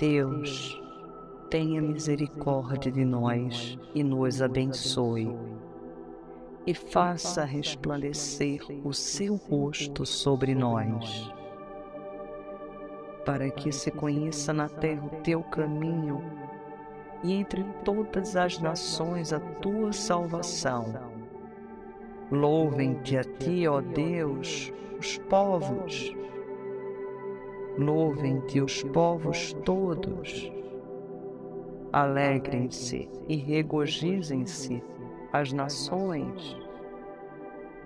Deus, tenha misericórdia de nós e nos abençoe, e faça resplandecer o seu rosto sobre nós para que se conheça na terra o teu caminho e entre todas as nações a tua salvação. Louvem-te a ti, ó Deus, os povos. Louvem-te os povos todos. Alegrem-se e regozijem-se as nações,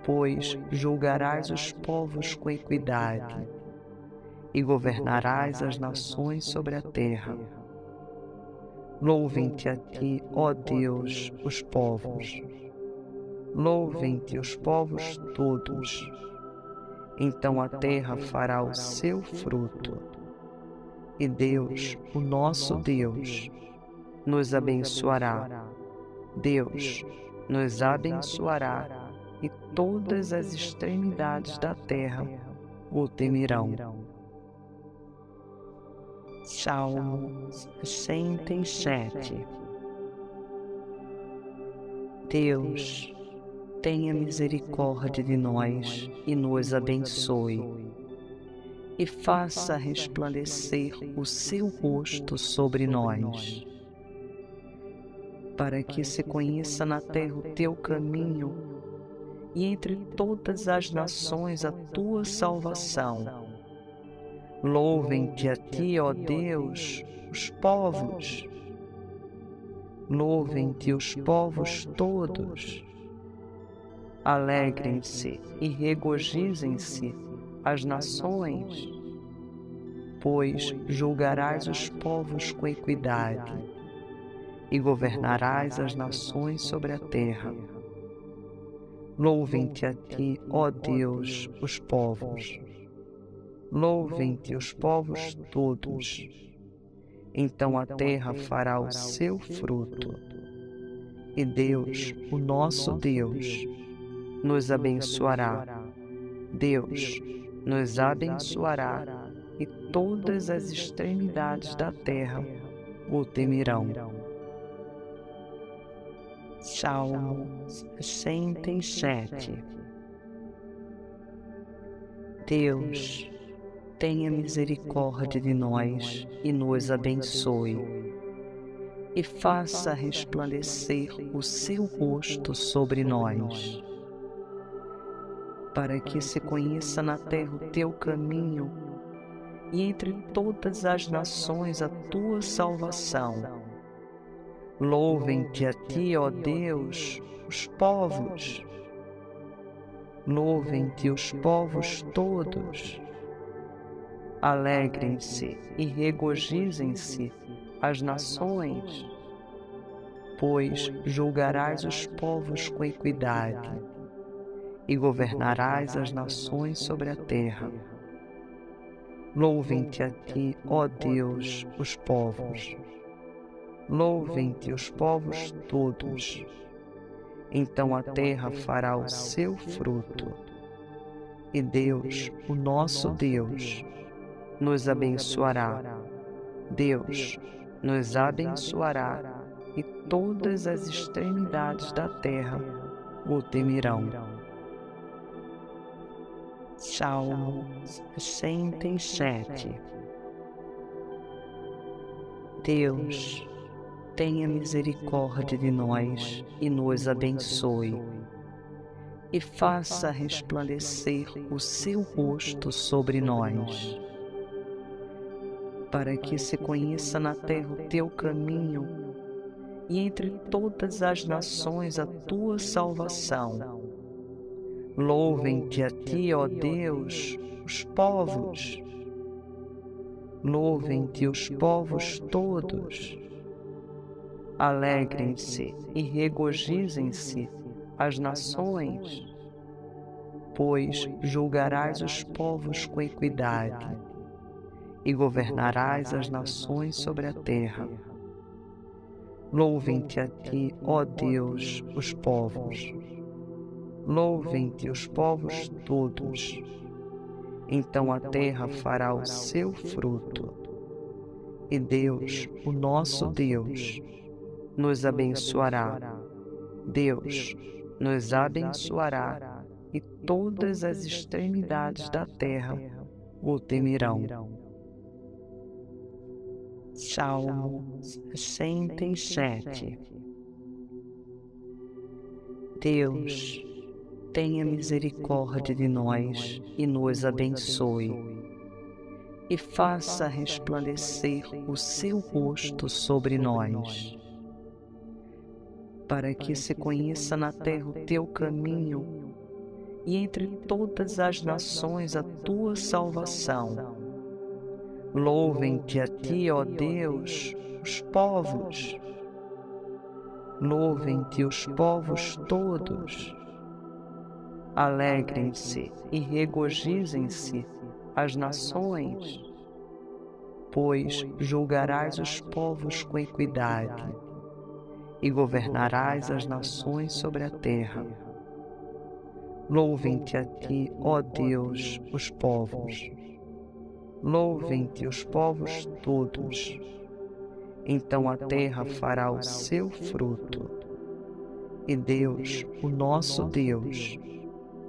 pois julgarás os povos com equidade e governarás as nações sobre a terra. Louvem-te a ti, ó Deus, os povos. Louvem-te os povos todos. Então a terra fará o seu fruto. E Deus, o nosso Deus, nos abençoará. Deus nos abençoará e todas as extremidades da terra o temerão. Salmo 67 Deus, tenha misericórdia de nós e nos abençoe, e faça resplandecer o seu rosto sobre nós, para que se conheça na terra o teu caminho e entre todas as nações a tua salvação Louvem-te a ti, ó Deus, os povos. Louvem-te os povos todos. Alegrem-se e regozijem-se as nações, pois julgarás os povos com equidade e governarás as nações sobre a terra. Louvem-te a ti, ó Deus, os povos. Louvem-te os povos todos. Então a terra fará o seu fruto. E Deus, o nosso Deus, nos abençoará. Deus nos abençoará e todas as extremidades da terra o temerão. Salmo 67 Deus, tenha misericórdia de nós e nos abençoe, e faça resplandecer o seu rosto sobre nós, para que se conheça na terra o teu caminho e entre todas as nações a tua salvação Louvem-te a ti, ó Deus, os povos. Louvem-te os povos todos. Alegrem-se e regozijem-se as nações, pois julgarás os povos com equidade e governarás as nações sobre a terra. Louvem-te a ti, ó Deus, os povos. Louvem-te os povos todos. Então a terra fará o seu fruto. E Deus, o nosso Deus, nos abençoará. Deus nos abençoará e todas as extremidades da terra o temerão. Salmo 67 Deus, tenha misericórdia de nós e nos abençoe, e faça resplandecer o seu rosto sobre nós, para que se conheça na terra o teu caminho e entre todas as nações a tua salvação. Louvem-te a ti, ó Deus, os povos. Louvem-te os povos todos Alegrem-se e regozijem-se as nações, pois julgarás os povos com equidade e governarás as nações sobre a terra. Louvem-te a ti, ó Deus, os povos. Louvem-te os povos todos. Então a terra fará o seu fruto. E Deus, o nosso Deus, nos abençoará. Deus nos abençoará e todas as extremidades da terra o temerão. Salmo 67 Deus, tenha misericórdia de nós e nos abençoe, e faça resplandecer o seu rosto sobre nós para que se conheça na terra o teu caminho e entre todas as nações a tua salvação. Louvem-te a ti, ó Deus, os povos. Louvem-te os povos todos. Alegrem-se e regozijem-se as nações, pois julgarás os povos com equidade e governarás as nações sobre a terra. Louvem-te a ti, ó Deus, os povos. Louvem-te os povos todos. Então a terra fará o seu fruto. E Deus, o nosso Deus,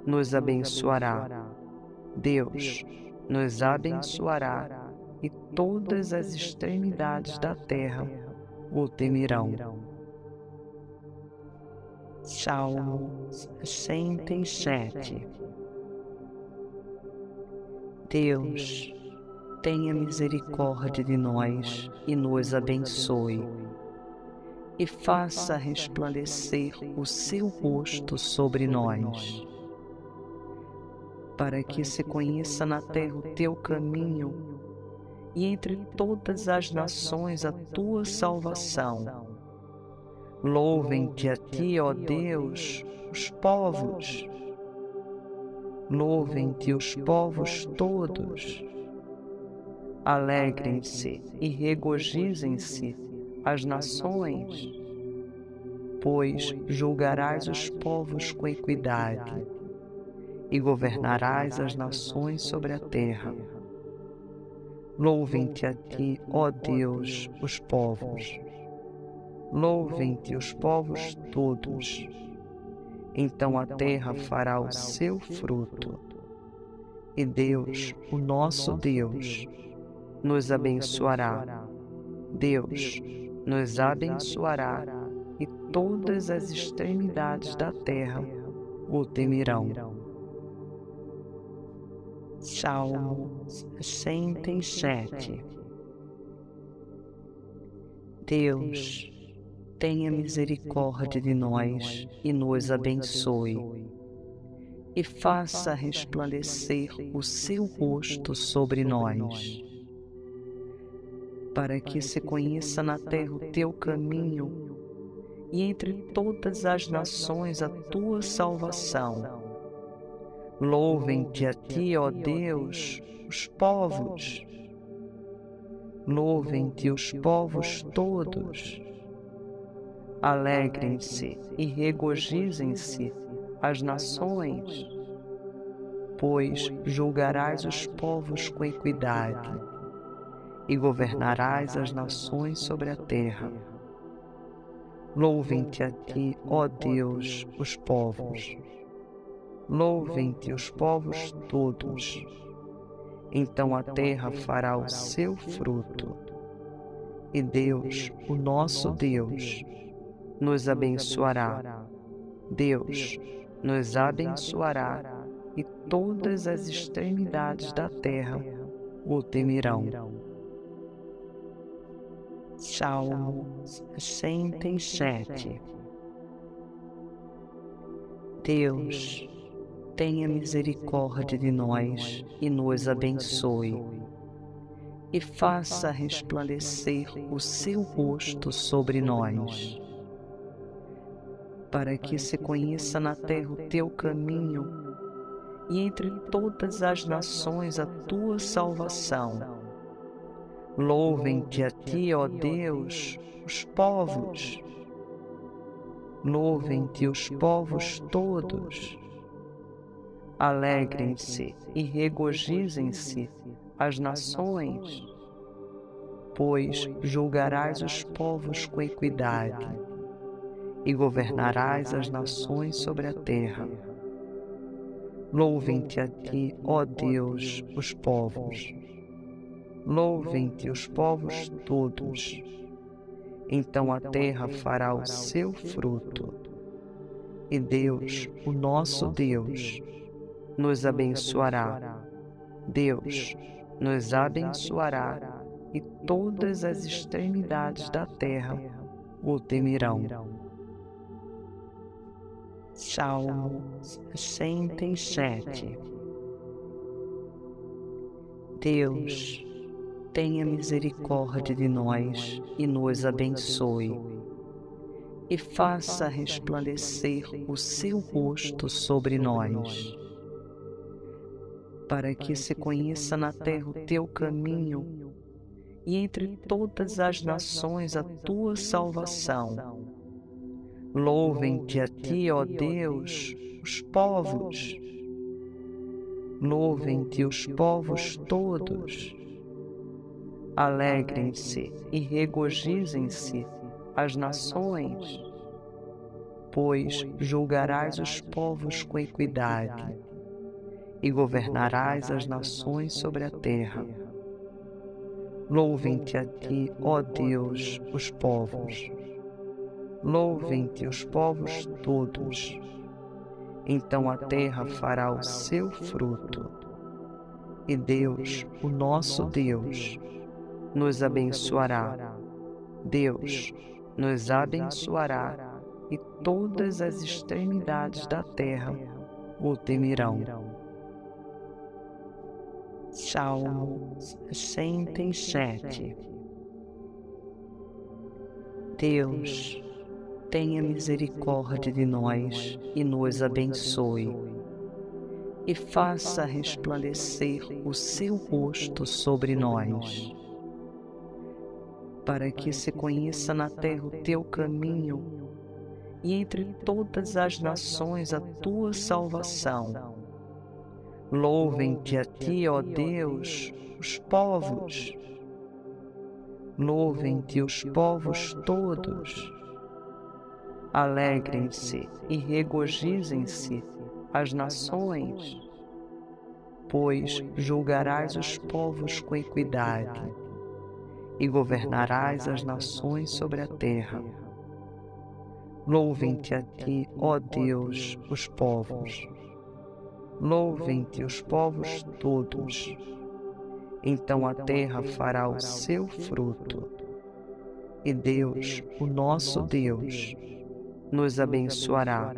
nos abençoará. Deus nos abençoará e todas as extremidades da terra o temerão. Salmo 67 Deus, tenha misericórdia de nós e nos abençoe, e faça resplandecer o seu rosto sobre nós, para que se conheça na terra o teu caminho e entre todas as nações a tua salvação. Louvem-te a ti, ó Deus, os povos. Louvem-te os povos todos Alegrem-se e regozijem-se as nações, pois julgarás os povos com equidade e governarás as nações sobre a terra. Louvem-te a ti, ó Deus, os povos. Louvem-te os povos todos. Então a terra fará o seu fruto. E Deus, o nosso Deus, nos abençoará. Deus nos abençoará e todas as extremidades da terra o temerão. Salmo 67 Deus, tenha misericórdia de nós e nos abençoe, e faça resplandecer o seu rosto sobre nós para que se conheça na terra o teu caminho e entre todas as nações a tua salvação. Louvem-te a ti, ó Deus, os povos. Louvem-te os povos todos. Alegrem-se e regozijem-se as nações, pois julgarás os povos com equidade e governarás as nações sobre a terra. Louvem-te a ti, ó Deus, os povos. Louvem-te os povos todos. Então a terra fará o seu fruto. E Deus, o nosso Deus, nos abençoará. Deus nos abençoará e todas as extremidades da terra o temerão. Salmo 67 Deus, tenha misericórdia de nós e nos abençoe, e faça resplandecer o seu rosto sobre nós, para que se conheça na terra o teu caminho e entre todas as nações a tua salvação Louvem-te a ti, ó Deus, os povos. Louvem-te os povos todos. Alegrem-se e regozijem-se as nações, pois julgarás os povos com equidade e governarás as nações sobre a terra. Louvem-te a ti, ó Deus, os povos. Louvem-te os povos todos. Então a terra fará o seu fruto. E Deus, o nosso Deus, nos abençoará. Deus nos abençoará e todas as extremidades da terra o temerão. Salmo 67 Deus, tenha misericórdia de nós e nos abençoe, e faça resplandecer o seu rosto sobre nós, para que se conheça na terra o teu caminho e entre todas as nações a tua salvação. Louvem-te a ti, ó Deus, os povos. Louvem-te os povos todos Alegrem-se e regozijem-se as nações, pois julgarás os povos com equidade e governarás as nações sobre a terra. Louvem-te a ti, ó Deus, os povos. Louvem-te os povos todos. Então a terra fará o seu fruto. e Deus, o nosso Deus, nos abençoará. Deus nos abençoará. e todas as extremidades da terra o temerão. Salmo 67 Deus, tenha misericórdia de nós e nos abençoe, e faça resplandecer o seu rosto sobre nós, para que se conheça na terra o teu caminho e entre todas as nações a tua salvação Louvem-te a ti, ó Deus, os povos. Louvem-te os povos todos. Alegrem-se e regozijem-se as nações, pois julgarás os povos com equidade e governarás as nações sobre a terra. Louvem-te a ti, ó Deus, os povos Louvem-te os povos todos. Então a terra fará o seu fruto. E Deus, o nosso Deus, nos abençoará.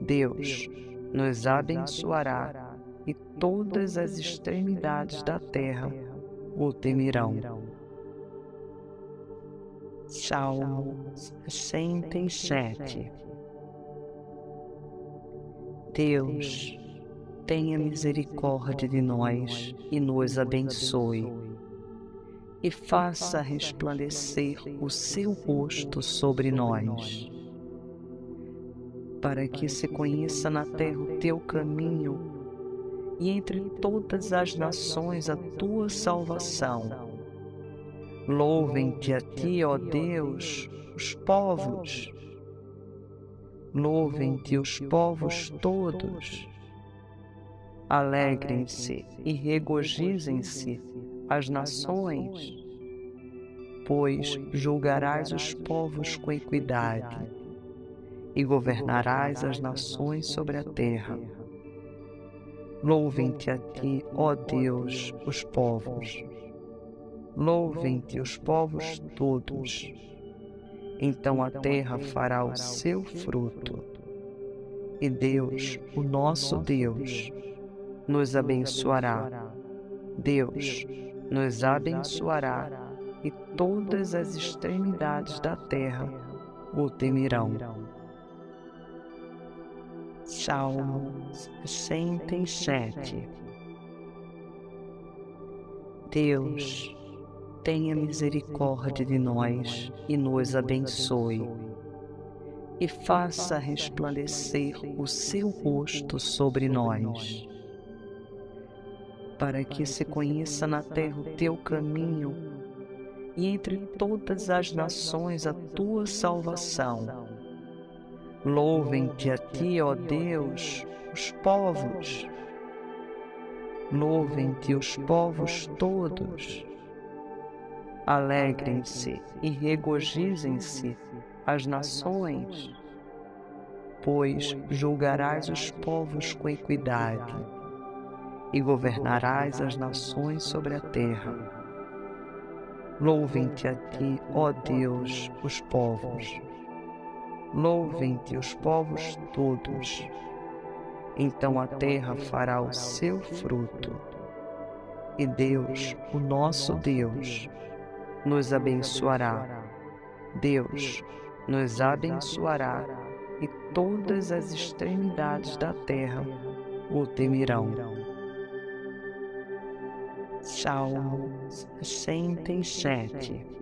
Deus nos abençoará e todas as extremidades da terra o temerão. Salmo 67 Deus, tenha misericórdia de nós e nos abençoe, e faça resplandecer o seu rosto sobre nós, para que se conheça na terra o teu caminho e entre todas as nações a tua salvação. Louvem-te a ti, ó Deus, os povos. Louvem-te os povos todos Alegrem-se e regozijem-se as nações, pois julgarás os povos com equidade e governarás as nações sobre a terra. Louvem-te a ti, ó Deus, os povos. Louvem-te os povos todos. Então a terra fará o seu fruto. E Deus, o nosso Deus, nos abençoará. Deus nos abençoará e todas as extremidades da terra o temerão. Salmo 67 Deus, tenha misericórdia de nós e nos abençoe, e faça resplandecer o seu rosto sobre nós. Para que se conheça na terra o teu caminho e entre todas as nações a tua salvação. Louvem-te a ti, ó Deus, os povos. Louvem-te os povos todos. Alegrem-se e regozijem-se as nações, pois julgarás os povos com equidade e governarás as nações sobre a terra. Louvem-te a ti, ó Deus, os povos. Louvem-te os povos todos. Então a terra fará o seu fruto. E Deus, o nosso Deus, nos abençoará. Deus nos abençoará e todas as extremidades da terra o temerão. Salmo 67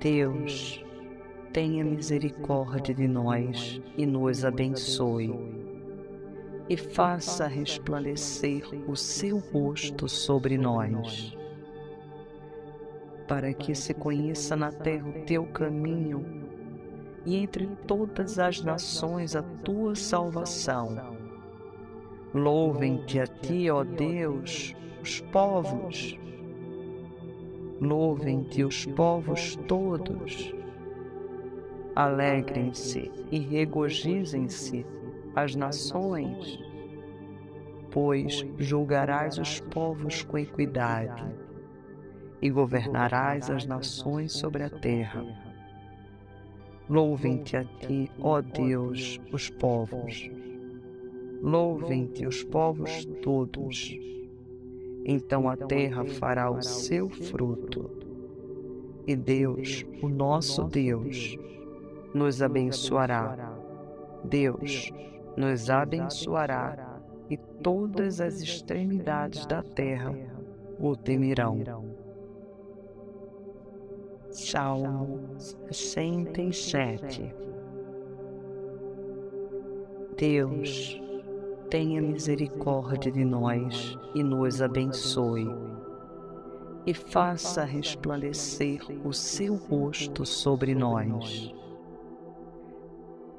Deus, tenha misericórdia de nós e nos abençoe, e faça resplandecer o seu rosto sobre nós, para que se conheça na terra o teu caminho e entre todas as nações a tua salvação Louvem-te a ti, ó Deus, os povos. Louvem-te os povos todos. Alegrem-se e regozijem-se as nações, pois julgarás os povos com equidade e governarás as nações sobre a terra. Louvem-te a ti, ó Deus, os povos. Louvem-te os povos todos. Então a terra fará o seu fruto. E Deus, o nosso Deus, nos abençoará. Deus nos abençoará e todas as extremidades da terra o temerão. Salmo 67 Deus, tenha misericórdia de nós e nos abençoe, e faça resplandecer o seu rosto sobre nós,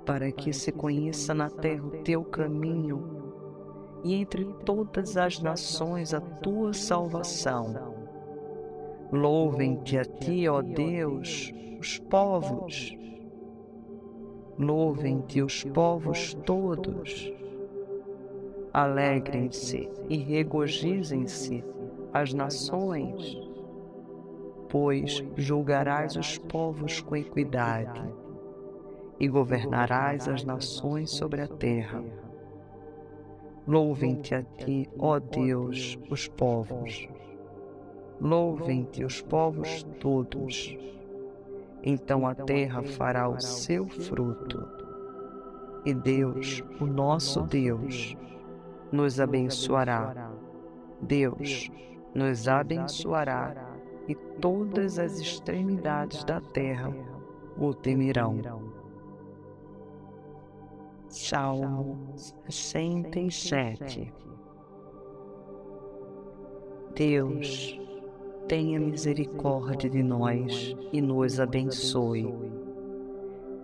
para que se conheça na terra o teu caminho e entre todas as nações a tua salvação. Louvem-te a ti, ó Deus, os povos. Louvem-te os povos todos. Alegrem-se e regozijem-se as nações, pois julgarás os povos com equidade e governarás as nações sobre a terra. Louvem-te a ti, ó Deus, os povos. Louvem-te os povos todos. Então a terra fará o seu fruto. E Deus, o nosso Deus, nos abençoará. Deus nos abençoará e todas as extremidades da terra o temerão. Salmo 67 Deus, tenha misericórdia de nós e nos abençoe,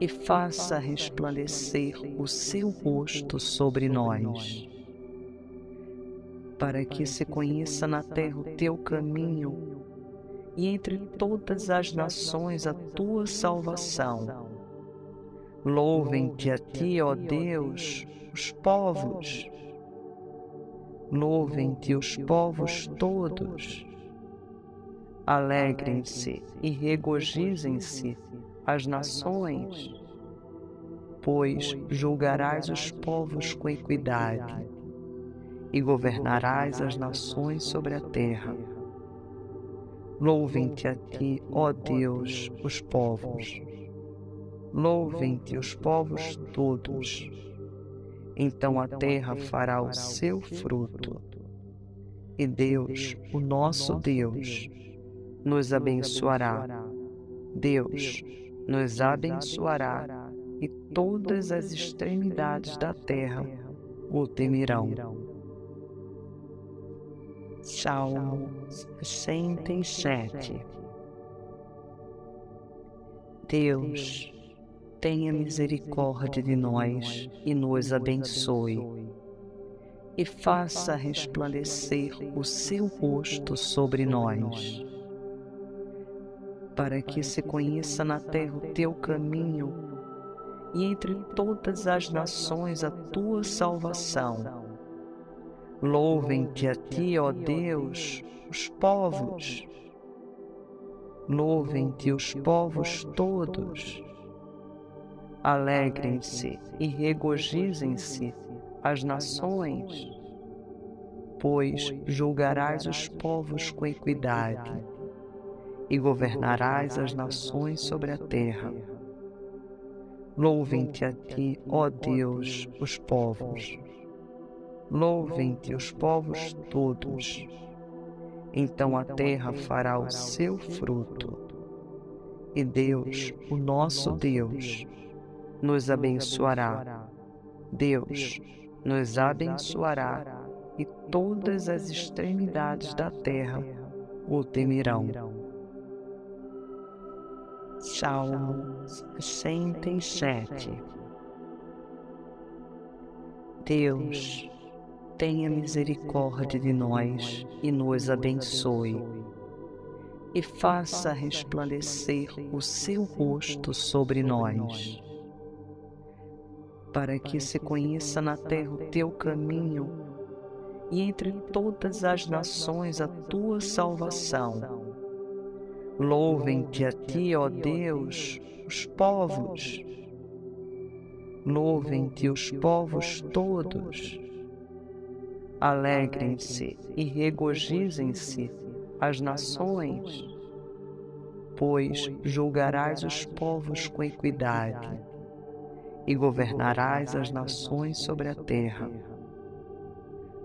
e faça resplandecer o seu rosto sobre nós, para que se conheça na terra o teu caminho e entre todas as nações a tua salvação. Louvem-te a ti, ó Deus, os povos. Louvem-te os povos todos Alegrem-se e regozijem-se as nações, pois julgarás os povos com equidade e governarás as nações sobre a terra. Louvem-te a ti, ó Deus, os povos. Louvem-te os povos todos. Então a terra fará o seu fruto. E Deus, o nosso Deus, nos abençoará. Deus nos abençoará e todas as extremidades da terra o temerão. Salmo 67 Deus, tenha misericórdia de nós e nos abençoe, e faça resplandecer o seu rosto sobre nós. para que se conheça na terra o teu caminho e entre todas as nações a tua salvação. Louvem-te a ti, ó Deus, os povos. Louvem-te os povos todos. Alegrem-se e regozijem-se as nações, pois julgarás os povos com equidade e governarás as nações sobre a terra. Louvem-te a ti, ó Deus, os povos. Louvem-te os povos todos. Então a terra fará o seu fruto. E Deus, o nosso Deus, nos abençoará. Deus nos abençoará e todas as extremidades da terra o temerão. Salmo 67 Deus, tenha misericórdia de nós e nos abençoe, e faça resplandecer o seu rosto sobre nós, para que se conheça na terra o teu caminho e entre todas as nações a tua salvação. Louvem-te a ti, ó Deus, os povos. Louvem-te os povos todos. Alegrem-se e regozijem-se as nações, pois julgarás os povos com equidade e governarás as nações sobre a terra.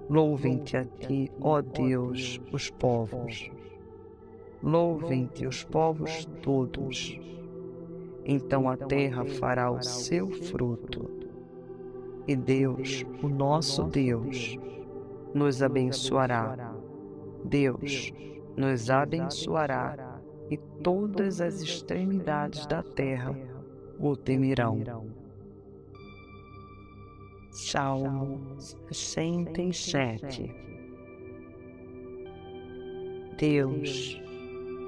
Louvem-te a ti, ó Deus, os povos. Louvem-te os povos todos. Então a terra fará o seu fruto. E Deus, o nosso Deus, nos abençoará. Deus nos abençoará e todas as extremidades da terra o temerão. Salmo 67 Deus,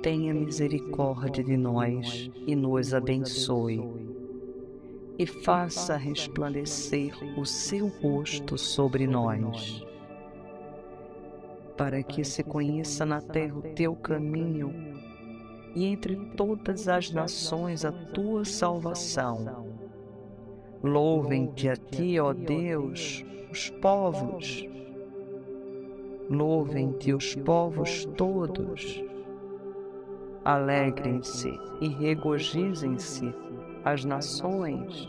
tenha misericórdia de nós e nos abençoe, e faça resplandecer o seu rosto sobre nós, para que se conheça na terra o teu caminho e entre todas as nações a tua salvação Louvem-te a ti, ó Deus, os povos. Louvem-te os povos todos. Alegrem-se e regozijem-se as nações,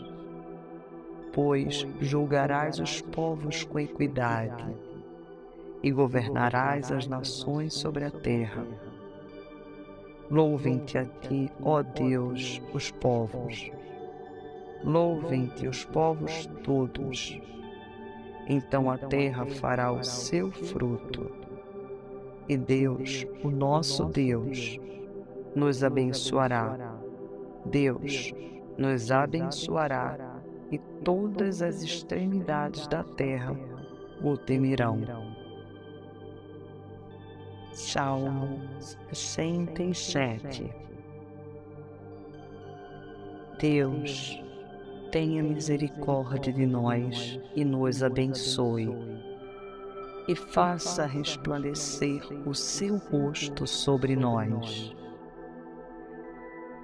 pois julgarás os povos com equidade e governarás as nações sobre a terra. Louvem-te a ti, ó Deus, os povos. Louvem-te os povos todos. Então a terra fará o seu fruto. E Deus, o nosso Deus, nos abençoará. Deus nos abençoará e todas as extremidades da terra o temerão. Salmo 67 Deus, tenha misericórdia de nós e nos abençoe, e faça resplandecer o seu rosto sobre nós,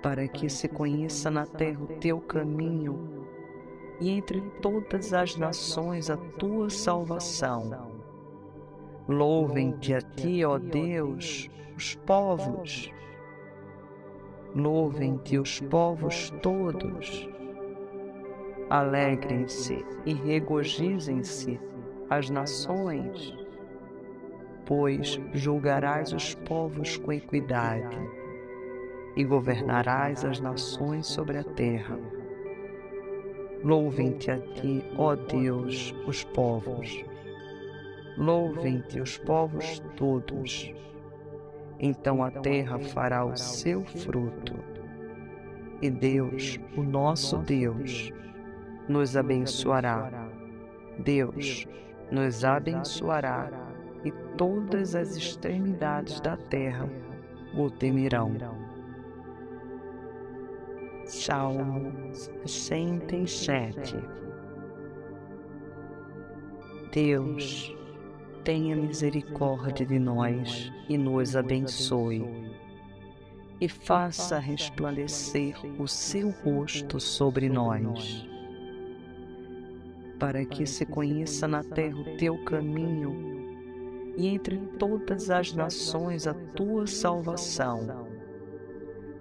para que se conheça na terra o teu caminho e entre todas as nações a tua salvação. Louvem-te a ti, ó Deus, os povos. Louvem-te os povos todos Alegrem-se e regozijem-se as nações, pois julgarás os povos com equidade e governarás as nações sobre a terra. Louvem-te a ti, ó Deus, os povos. Louvem-te os povos todos. Então a terra fará o seu fruto. E Deus, o nosso Deus, nos abençoará. Deus nos abençoará e todas as extremidades da terra o temerão. Salmo 67 Deus, tenha misericórdia de nós e nos abençoe, e faça resplandecer o seu rosto sobre nós para que se conheça na terra o teu caminho e entre todas as nações a tua salvação.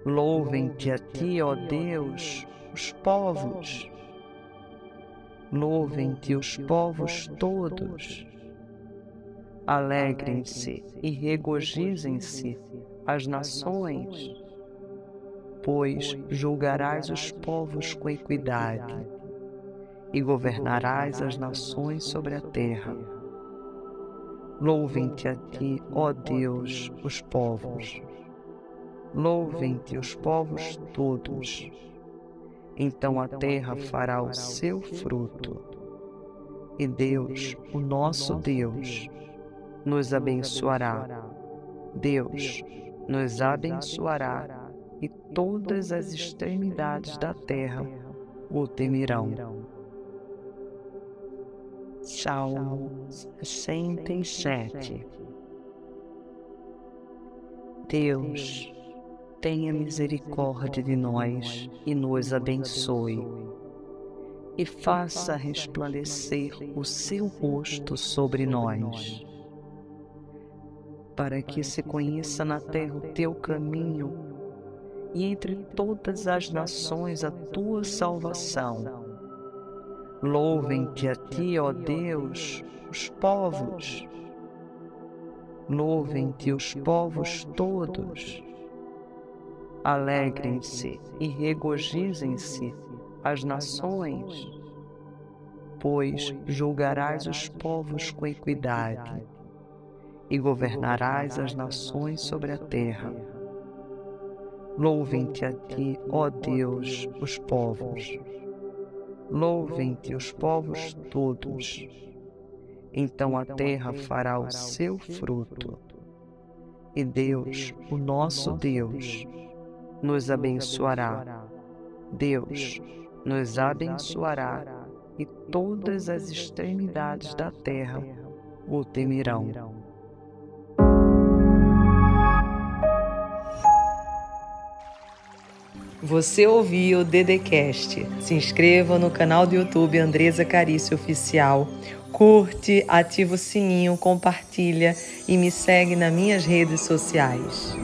Louvem-te a ti, ó Deus, os povos. Louvem-te os povos todos. Alegrem-se e regozijem-se as nações, pois julgarás os povos com equidade e governarás as nações sobre a terra. Louvem-te a ti, ó Deus, os povos. Louvem-te os povos todos. Então a terra fará o seu fruto. E Deus, o nosso Deus, nos abençoará. Deus nos abençoará e todas as extremidades da terra o temerão. Salmo 67 Deus, tenha misericórdia de nós e nos abençoe, e faça resplandecer o seu rosto sobre nós, para que se conheça na terra o teu caminho e entre todas as nações a tua salvação Louvem-te a ti, ó Deus, os povos. Louvem-te os povos todos. Alegrem-se e regozijem-se as nações, pois julgarás os povos com equidade e governarás as nações sobre a terra. Louvem-te a ti, ó Deus, os povos. Louvem-te os povos todos. Então a terra fará o seu fruto. E Deus, o nosso Deus, nos abençoará. Deus nos abençoará e todas as extremidades da terra o temerão. Você ouviu o Dedecast. Se inscreva no canal do YouTube Andresa Carício Oficial. Curte, ativa o sininho, compartilha e me segue nas minhas redes sociais.